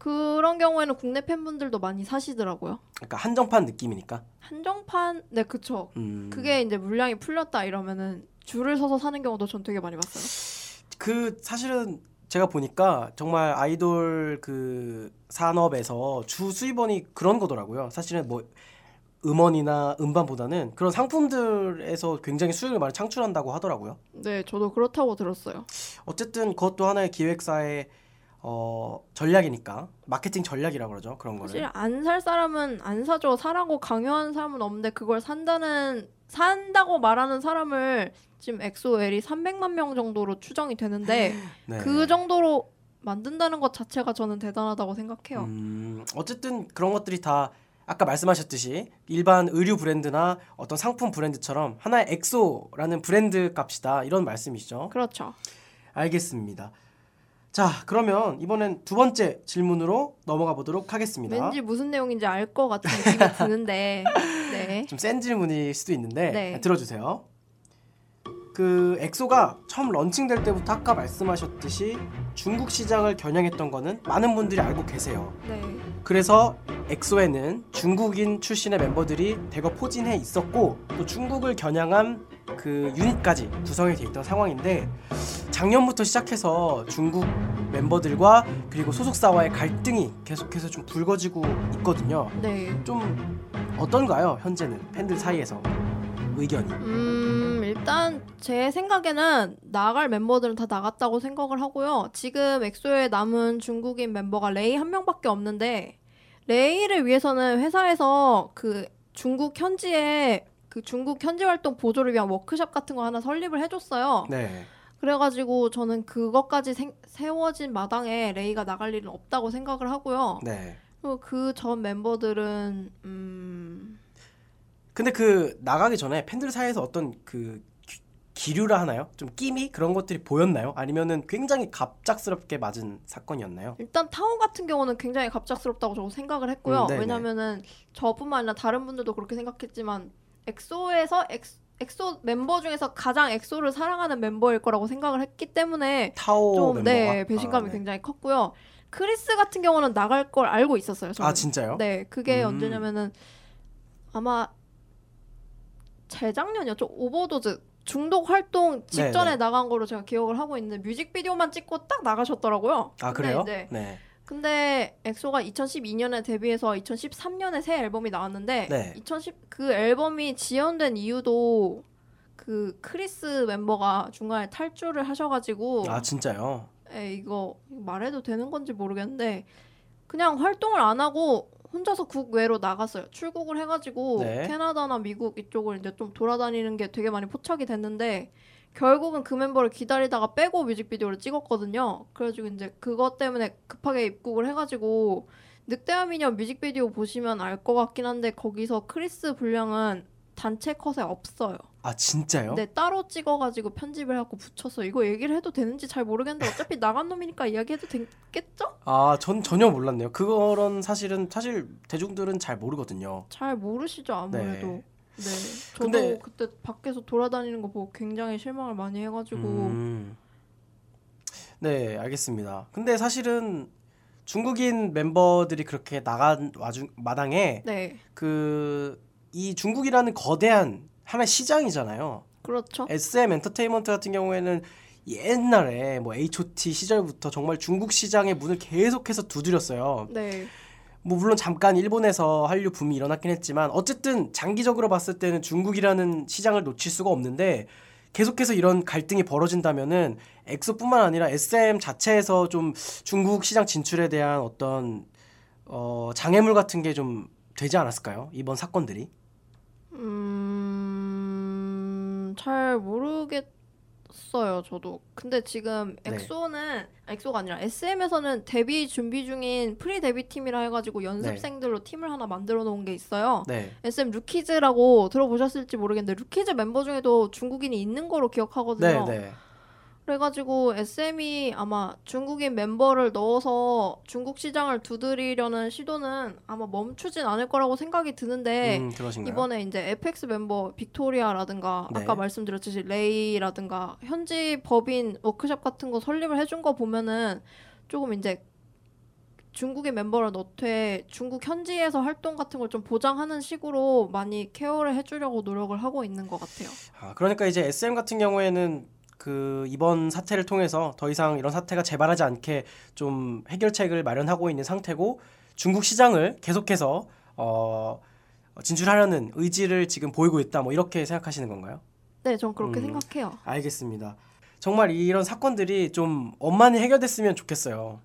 B: 그런 경우에는 국내 팬분들도 많이 사시더라고요.
A: 그러니까 한정판 느낌이니까.
B: 한정판, 네, 그쵸.
A: 음.
B: 그게 이제 물량이 풀렸다 이러면은 줄을 서서 사는 경우도 전 되게 많이 봤어요.
A: 그 사실은 제가 보니까 정말 아이돌 그 산업에서 주 수입원이 그런 거더라고요. 사실은 뭐 음원이나 음반보다는 그런 상품들에서 굉장히 수익을 많이 창출한다고 하더라고요.
B: 네, 저도 그렇다고 들었어요.
A: 어쨌든 그것도 하나의 기획사의 어, 전략이니까 마케팅 전략이라고 그러죠. 그런
B: 사실
A: 거를.
B: 안살 사람은 안 사죠. 사라고 강요하는 사람은 없는데 그걸 산다는 산다고 말하는 사람을 지금 엑소엘이 300만 명 정도로 추정이 되는데
A: 네.
B: 그 정도로 만든다는 것 자체가 저는 대단하다고 생각해요.
A: 음, 어쨌든 그런 것들이 다 아까 말씀하셨듯이 일반 의류 브랜드나 어떤 상품 브랜드처럼 하나의 엑소라는 브랜드 값이다 이런 말씀이시죠.
B: 그렇죠.
A: 알겠습니다. 자, 그러면 이번엔 두 번째 질문으로 넘어가 보도록 하겠습니다.
B: 왠지 무슨 내용인지 알 것 같은 느낌이 드는데 네.
A: 좀 센 질문일 수도 있는데
B: 네.
A: 들어주세요. 그 엑소가 처음 런칭될 때부터 아까 말씀하셨듯이 중국 시장을 겨냥했던 거는 많은 분들이 알고 계세요.
B: 네.
A: 그래서 엑소에는 중국인 출신의 멤버들이 대거 포진해 있었고 또 중국을 겨냥한 그 유닛까지 구성이 돼 있던 상황인데 작년부터 시작해서 중국 멤버들과 그리고 소속사와의 갈등이 계속해서 좀 불거지고 있거든요.
B: 네.
A: 좀 어떤가요? 현재는 팬들 사이에서 의견이.
B: 음, 일단 제 생각에는 나갈 멤버들은 다 나갔다고 생각을 하고요. 지금 엑소에 남은 중국인 멤버가 레이 한 명밖에 없는데 레이를 위해서는 회사에서 그 중국 현지에 그 중국 현지 활동 보조를 위한 워크숍 같은 거 하나 설립을 해줬어요.
A: 네.
B: 그래가지고 저는 그것까지 생- 세워진 마당에 레이가 나갈 일은 없다고 생각을 하고요.
A: 네.
B: 그리고 그 전 멤버들은 음,
A: 근데 그 나가기 전에 팬들 사이에서 어떤 그 기- 기류라 하나요? 좀 끼미 그런 것들이 보였나요? 아니면은 굉장히 갑작스럽게 맞은 사건이었나요?
B: 일단 타오 같은 경우는 굉장히 갑작스럽다고 저도 생각을 했고요.
A: 음.
B: 왜냐면은 저뿐만 아니라 다른 분들도 그렇게 생각했지만 엑소에서 엑, 엑소 멤버 중에서 가장 엑소를 사랑하는 멤버일 거라고 생각을 했기 때문에
A: 타오
B: 좀
A: 멤버가
B: 네, 배신감이
A: 아, 네.
B: 굉장히 컸고요. 크리스 같은 경우는 나갈 걸 알고 있었어요. 저는.
A: 아 진짜요?
B: 네, 그게
A: 음.
B: 언제냐면은 아마 재작년이었죠. Overdose 중독 활동 직전에
A: 네네.
B: 나간 거로 제가 기억을 하고 있는데 뮤직비디오만 찍고 딱 나가셨더라고요.
A: 아 그래요?
B: 이제
A: 네.
B: 근데 엑소가 2012년에 데뷔해서 2013년에 새 앨범이 나왔는데
A: 네.
B: 2010그 앨범이 지연된 이유도 그 크리스 멤버가 중간에 탈주를 하셔가지고
A: 아 진짜요?
B: 에 이거 말해도 되는 건지 모르겠는데 그냥 활동을 안 하고 혼자서 국외로 나갔어요. 출국을 해가지고
A: 네.
B: 캐나다나 미국 이쪽을 이제 좀 돌아다니는 게 되게 많이 포착이 됐는데 결국은 그 멤버를 기다리다가 빼고 뮤직비디오를 찍었거든요. 그래가지고 이제 그것 때문에 급하게 입국을 해가지고 늑대와 미녀 뮤직비디오 보시면 알 것 같긴 한데 거기서 크리스 분량은 단체 컷에 없어요.
A: 아 진짜요?
B: 네, 따로 찍어가지고 편집을 해갖고 붙였어. 이거 얘기를 해도 되는지 잘 모르겠는데 어차피 나간 놈이니까 이야기해도 되겠죠?
A: 아 전 전혀 몰랐네요. 그런 사실은 사실 대중들은 잘 모르거든요.
B: 잘 모르시죠 아무래도.
A: 네.
B: 네. 저도
A: 근데-
B: 그때 밖에서 돌아다니는 거 보고 굉장히 실망을 많이 해가지고
A: 음. 네, 알겠습니다. 근데 사실은 중국인 멤버들이 그렇게 나간 와중 마당에
B: 네,
A: 그이 중국이라는 거대한 하나의 시장이잖아요.
B: 그렇죠.
A: SM 엔터테인먼트 같은 경우에는 옛날에 뭐 H.O.T 시절부터 정말 중국 시장의 문을 계속해서 두드렸어요.
B: 네.
A: 뭐 물론 잠깐 일본에서 한류 붐이 일어났긴 했지만 어쨌든 장기적으로 봤을 때는 중국이라는 시장을 놓칠 수가 없는데 계속해서 이런 갈등이 벌어진다면은 엑소뿐만 아니라 SM 자체에서 좀 중국 시장 진출에 대한 어떤 어 장애물 같은 게 좀 되지 않았을까요? 이번 사건들이.
B: 음, 잘 모르겠 어요, 저도. 근데 지금
A: 네.
B: 엑소는, 엑소가 아니라 SM에서는 데뷔 준비 중인 pre 데뷔 팀이라 해가지고 연습생들로 팀을 하나 만들어 놓은 게 있어요.
A: 네.
B: SM 루키즈라고 들어보셨을지 모르겠는데, Rookies 멤버 중에도 중국인이 있는 거로 기억하거든요.
A: 네, 네.
B: 그래가지고 SM이 아마 중국인 멤버를 넣어서 중국 시장을 두드리려는 시도는 아마 멈추진 않을 거라고 생각이 드는데,
A: 음?
B: 이번에 이제 FX 멤버 빅토리아라든가
A: 네.
B: 아까 말씀드렸듯이 레이라든가 현지 법인 워크숍 같은 거 설립을 해준 거 보면은 조금 이제 중국의 멤버를 넣되 중국 현지에서 활동 같은 걸 좀 보장하는 식으로 많이 케어를 해주려고 노력을 하고 있는 것 같아요.
A: 아, 그러니까 이제 SM 같은 경우에는 그 이번 사태를 통해서 더 이상 이런 사태가 재발하지 않게 좀 해결책을 마련하고 있는 상태고 중국 시장을 계속해서 어 진출하려는 의지를 지금 보이고 있다. 뭐 이렇게 생각하시는 건가요?
B: 네, 전 그렇게
A: 음.
B: 생각해요.
A: 알겠습니다. 정말 이런 사건들이 좀 원만히 해결됐으면 좋겠어요.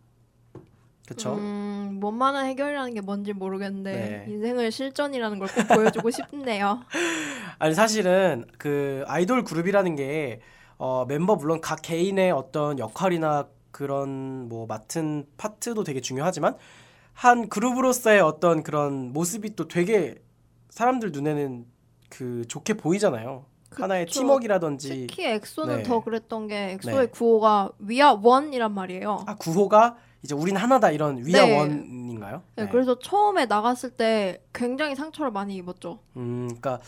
A: 그렇죠?
B: 음, 원만한 해결이라는 게 뭔지 모르겠는데
A: 네.
B: 인생을 실전이라는 걸 꼭 보여주고 싶네요.
A: 아니 사실은 그 아이돌 그룹이라는 게 어, 멤버 물론 각 개인의 어떤 역할이나 그런 뭐 맡은 파트도 되게 중요하지만 한 그룹으로서의 어떤 그런 모습이 또 되게 사람들 눈에는 그 좋게 보이잖아요. 하나의
B: 그쵸.
A: 팀워크라든지
B: 특히 엑소는
A: 네.
B: 더 그랬던 게 엑소의
A: 네.
B: 구호가 We are one이란 말이에요.
A: 아 구호가 이제 우린 하나다 이런
B: 네.
A: 위아원인가요?
B: 네, 그래서 처음에 나갔을 때 굉장히 상처를 많이 입었죠.
A: 음, 그러니까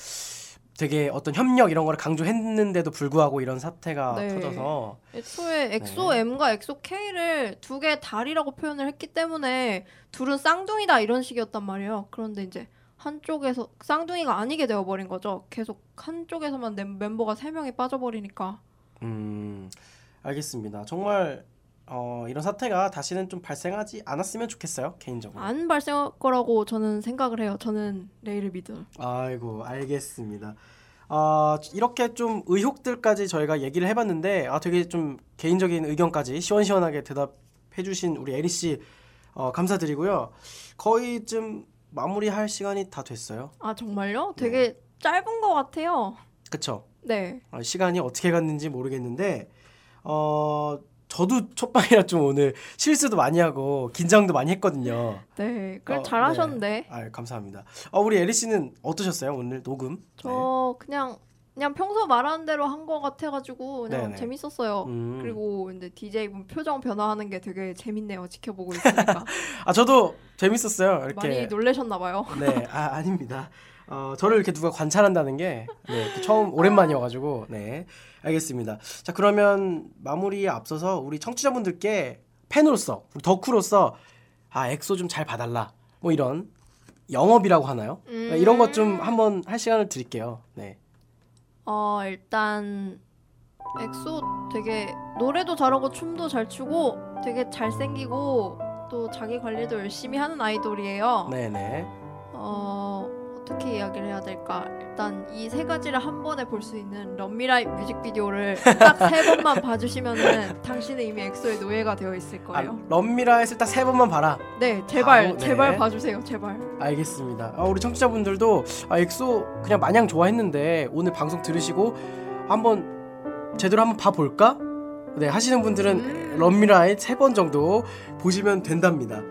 A: 되게 어떤 협력 이런 거를 강조했는데도 불구하고 이런 사태가
B: 네.
A: 터져서
B: 애초에 엑소
A: 네.
B: M과 엑소 K를 두 개의 다리라고 표현을 했기 때문에 둘은 쌍둥이다 이런 식이었단 말이에요. 그런데 이제 한쪽에서 쌍둥이가 아니게 되어버린 거죠. 계속 한쪽에서만 멤- 멤버가 세 명이 빠져버리니까.
A: 음, 알겠습니다. 정말 어, 이런 사태가 다시는 좀 발생하지 않았으면 좋겠어요, 개인적으로.
B: 안 발생할 거라고 저는 생각을 해요. 저는 레이를 믿어요.
A: 아이고, 알겠습니다. 아, 이렇게 좀 의혹들까지 저희가 얘기를 해봤는데, 아, 되게 좀 개인적인 의견까지 시원시원하게 대답해주신 우리 에리 씨, 어, 감사드리고요. 거의 좀 마무리할 시간이 다 됐어요.
B: 아 정말요?
A: 네.
B: 되게 짧은 것 같아요.
A: 그쵸?
B: 네.
A: 어, 시간이 어떻게 갔는지 모르겠는데 어 저도 첫방이라 좀 오늘 실수도 많이 하고 긴장도 많이 했거든요.
B: 네. 그걸
A: 어,
B: 잘하셨는데.
A: 네. 아 감사합니다. 어, 우리 에리 씨는 어떠셨어요 오늘 녹음?
B: 저 그냥 그냥 평소 말하는 대로 한 것 같아가지고 그냥
A: 네네.
B: 재밌었어요.
A: 음.
B: 그리고 이제 DJ 분 표정 변화하는 게 되게 재밌네요. 지켜보고 있으니까
A: 아 저도 재밌었어요. 이렇게
B: 많이 놀라셨나 봐요.
A: 네, 아 아닙니다. 어 저를 이렇게 누가 관찰한다는 게 네, 또 처음 오랜만이어가지고 네 알겠습니다. 자 그러면 마무리에 앞서서 우리 청취자분들께 팬으로서 우리 덕후로서 아 엑소 좀 잘 봐달라 뭐 이런 영업이라고 하나요?
B: 음.
A: 이런 것 좀 한번 할 시간을 드릴게요. 네.
B: 어 일단 엑소 되게 노래도 잘하고 춤도 잘 추고 되게 잘생기고 또 자기 관리도 열심히 하는 아이돌이에요.
A: 네네.
B: 어 어떻게 이야기를 해야 될까? 일단 이 세 가지를 한 번에 볼 수 있는 Love Me Right 뮤직비디오를 딱 세 번만 봐주시면은 당신은 이미 엑소의 노예가 되어 있을
A: 아,
B: 거예요.
A: Love Me Right을 딱 세 번만 봐라.
B: 네, 제발
A: 네.
B: 제발 봐주세요, 제발.
A: 알겠습니다. 아, 우리 청취자분들도 아, 엑소 그냥 마냥 좋아했는데 오늘 방송 들으시고 한번 제대로 한번 봐볼까? 네 하시는 분들은
B: 음.
A: Love Me Right 세번 정도 보시면 된답니다.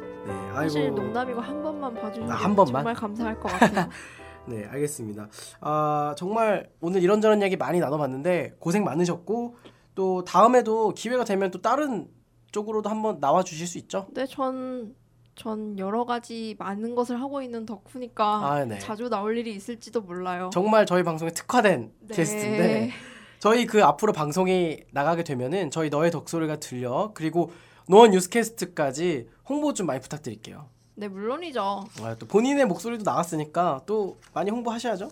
A: 네,
B: 사실
A: 아이고.
B: 농담이고 한 번만 봐주시면
A: 아, 한 번만?
B: 정말 감사할 것 같아요.
A: 네, 알겠습니다. 아, 정말 오늘 이런저런 얘기 많이 나눠봤는데 고생 많으셨고 또 다음에도 기회가 되면 또 다른 쪽으로도 한번 나와 주실 수 있죠?
B: 네, 전, 전 여러 가지 많은 것을 하고 있는 덕후니까
A: 아, 네.
B: 자주 나올 일이 있을지도 몰라요.
A: 정말 저희 방송에 특화된
B: 네.
A: 게스트인데 저희 그 앞으로 방송이 나가게 되면은 저희 너의 덕소리가 들려 그리고 노원 뉴스캐스트까지 홍보 좀 많이 부탁드릴게요.
B: 네, 물론이죠.
A: 아, 또 본인의 목소리도 나왔으니까 또 많이 홍보하셔야죠.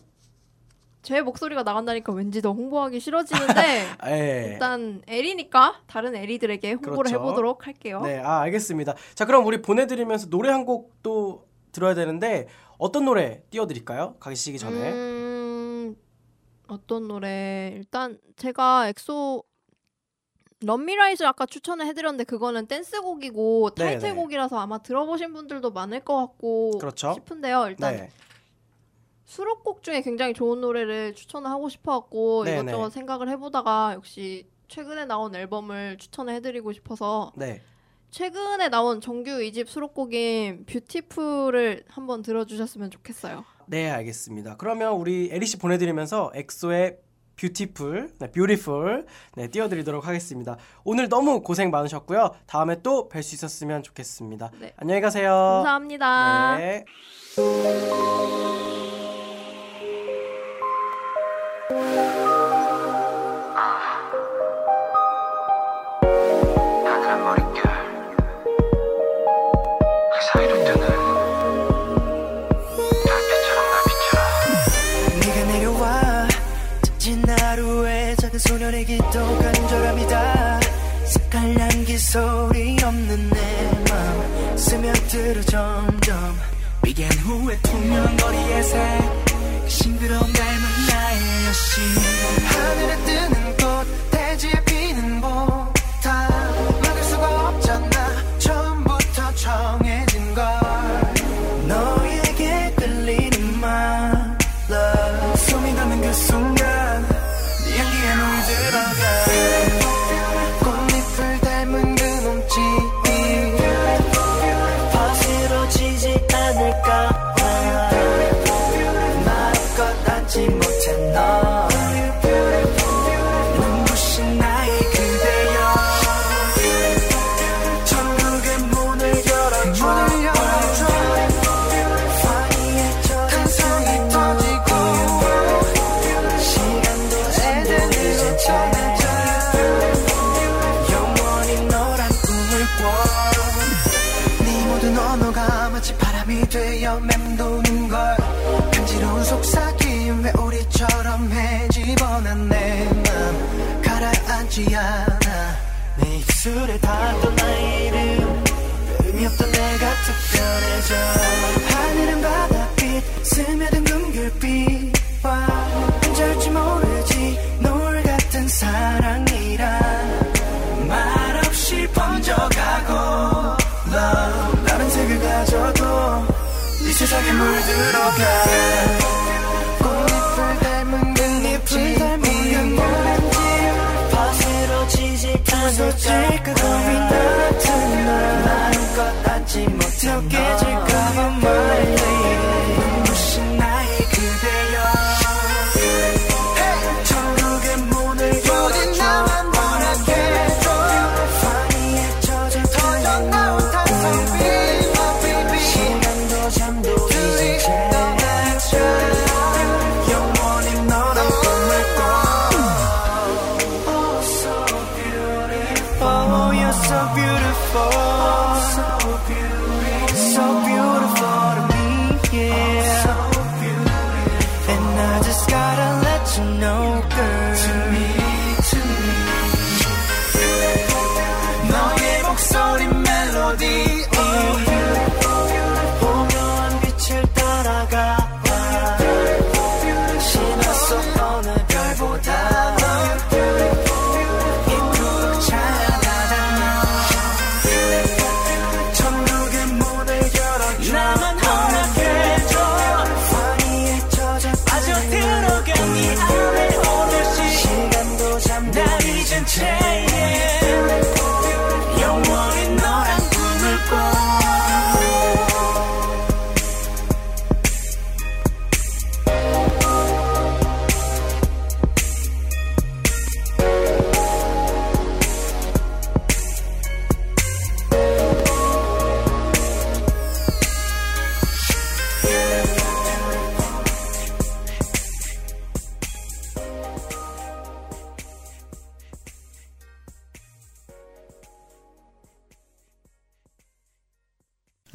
B: 제 목소리가 나간다니까 왠지 더 홍보하기 싫어지는데
A: 예.
B: 일단 에리니까 다른 에리들에게 홍보를
A: 그렇죠.
B: 해보도록 할게요.
A: 네, 아 알겠습니다. 자, 그럼 우리 보내드리면서 노래 한 곡 또 들어야 되는데 어떤 노래 띄워드릴까요? 가시기 전에.
B: 음, 어떤 노래? 일단 제가 엑소 런미라이즈 아까 추천을 해드렸는데 그거는 댄스곡이고
A: 네, 네.
B: 타이틀곡이라서 아마 들어보신 분들도 많을 것 같고
A: 그렇죠.
B: 싶은데요. 일단
A: 네,
B: 수록곡 중에 굉장히 좋은 노래를 추천을 하고 싶어갖고
A: 네,
B: 이것저것
A: 네.
B: 생각을 해보다가 역시 최근에 나온 앨범을 추천을 해드리고 싶어서
A: 네.
B: 최근에 나온 정규 2집 수록곡인 Beautiful을 한번 들어주셨으면 좋겠어요.
A: 네, 알겠습니다. 그러면 우리 에리 씨 보내드리면서 엑소의 뷰티풀, 네, 뷰티풀, 네, 띄워드리도록 하겠습니다. 오늘 너무 고생 많으셨고요. 다음에 또 뵐 수 있었으면 좋겠습니다.
B: 네.
A: 안녕히 가세요.
B: 감사합니다.
A: 네.
C: 소년의 기도 간절함이다. 색깔 향기 소리 없는 내맘 스며들어 점점 비견 후에 투명 거리에 새 싱그러운 닮은 나의 여신 하늘에 뜨는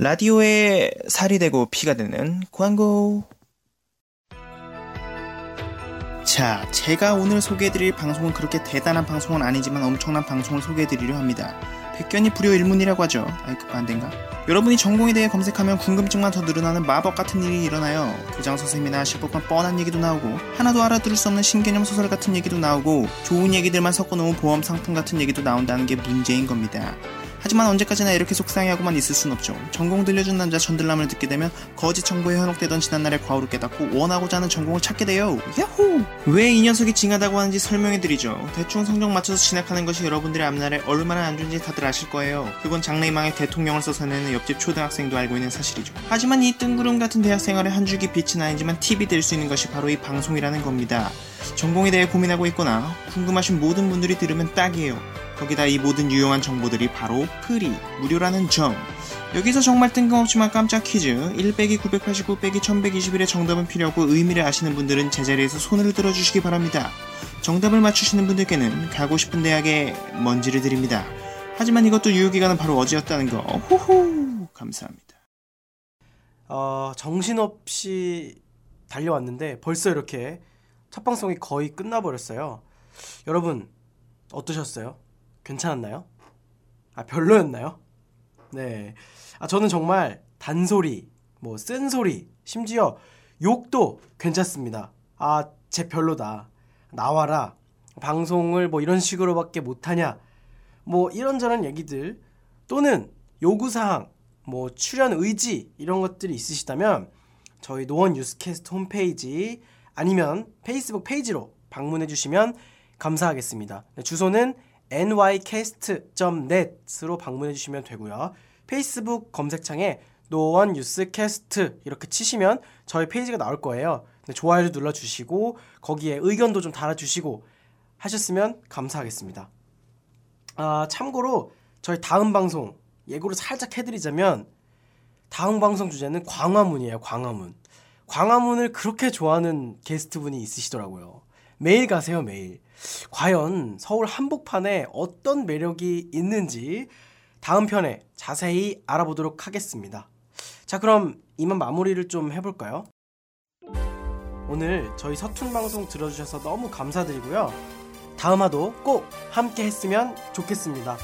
C: 라디오에
E: 살이 되고 피가 되는 광고. 자, 제가 오늘 소개해드릴 방송은 그렇게 대단한 방송은 아니지만 엄청난 방송을 소개해드리려 합니다. 백견이 불효 일문이라고 하죠. 아이 급반대인가? 여러분이 전공에 대해 검색하면 궁금증만 더 늘어나는 마법 같은 일이 일어나요. 교장 선생님이나 하실 법한 뻔한 얘기도 나오고 하나도 알아들을 수 없는 신개념 소설 같은 얘기도 나오고 좋은 얘기들만 섞어놓은 보험 상품 같은 얘기도 나온다는 게 문제인 겁니다. 하지만 언제까지나 이렇게 속상해하고만 있을 순 없죠. 전공 들려준 남자 전들남을 듣게 되면 거짓 정보에 현혹되던 지난날의 과오를 깨닫고 원하고자 하는 전공을 찾게 돼요. 야호! 왜 이 녀석이 징하다고 하는지 설명해드리죠. 대충 성적 맞춰서 진학하는 것이 여러분들의 앞날에 얼마나 안 좋은지 다들 아실 거예요. 그건 장래희망의 대통령을 써서 내는 옆집 초등학생도 알고 있는 사실이죠. 하지만 이 뜬구름 같은 대학 생활의 한 줄기 빛은 아니지만 팁이 될 수 있는 것이 바로 이 방송이라는 겁니다. 전공에 대해 고민하고 있거나 궁금하신 모든 분들이 들으면 딱이에요. 거기다 이 모든 유용한 정보들이 바로 free, 무료라는 점. 여기서 정말 뜬금없지만 깜짝 퀴즈 1 빼기 989 빼기 1121의 정답은 필요 없고 의미를 아시는 분들은 제자리에서 손을 들어주시기 바랍니다. 정답을 맞추시는 분들께는 가고 싶은 대학의 먼지를 드립니다. 하지만 이것도 유효기간은 바로 어제였다는 거. 호호 감사합니다.
A: 어, 정신없이 달려왔는데 벌써 이렇게 첫 방송이 거의 끝나버렸어요. 여러분 어떠셨어요? 괜찮았나요? 아 별로였나요? 네. 아 저는 정말 단소리, 뭐 쓴소리, 심지어 욕도 괜찮습니다. 아 제 별로다. 나와라. 방송을 뭐 이런 식으로밖에 못하냐. 뭐 이런저런 얘기들 또는 요구사항, 뭐 출연 의지 이런 것들이 있으시다면 저희 노원 뉴스캐스트 홈페이지 아니면 페이스북 페이지로 방문해 주시면 감사하겠습니다. 네, 주소는 nycast.net으로 방문해 주시면 되고요. 페이스북 검색창에 노원 뉴스캐스트 이렇게 치시면 저희 페이지가 나올 거예요. 네, 좋아요도 눌러 주시고 거기에 의견도 좀 달아 주시고 하셨으면 감사하겠습니다. 아, 참고로 저희 다음 방송 예고를 살짝 해 드리자면 다음 방송 주제는 광화문이에요. 광화문. 광화문을 그렇게 좋아하는 게스트분이 있으시더라고요. 매일 가세요, 매일. 과연 서울 한복판에 어떤 매력이 있는지 다음 편에 자세히 알아보도록 하겠습니다. 자, 그럼 이만 마무리를 좀 해볼까요? 오늘 저희 서툰 방송 들어주셔서 너무 감사드리고요. 다음 화도 꼭 함께 했으면 좋겠습니다.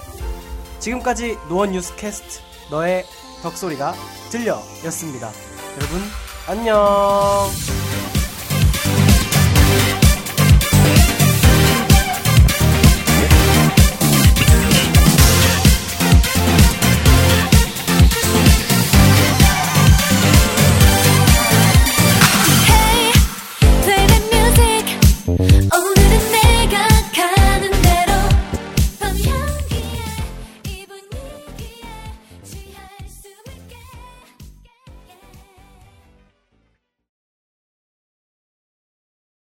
A: 지금까지 노원 뉴스캐스트 너의 덕소리가 들려 였습니다. 여러분 안녕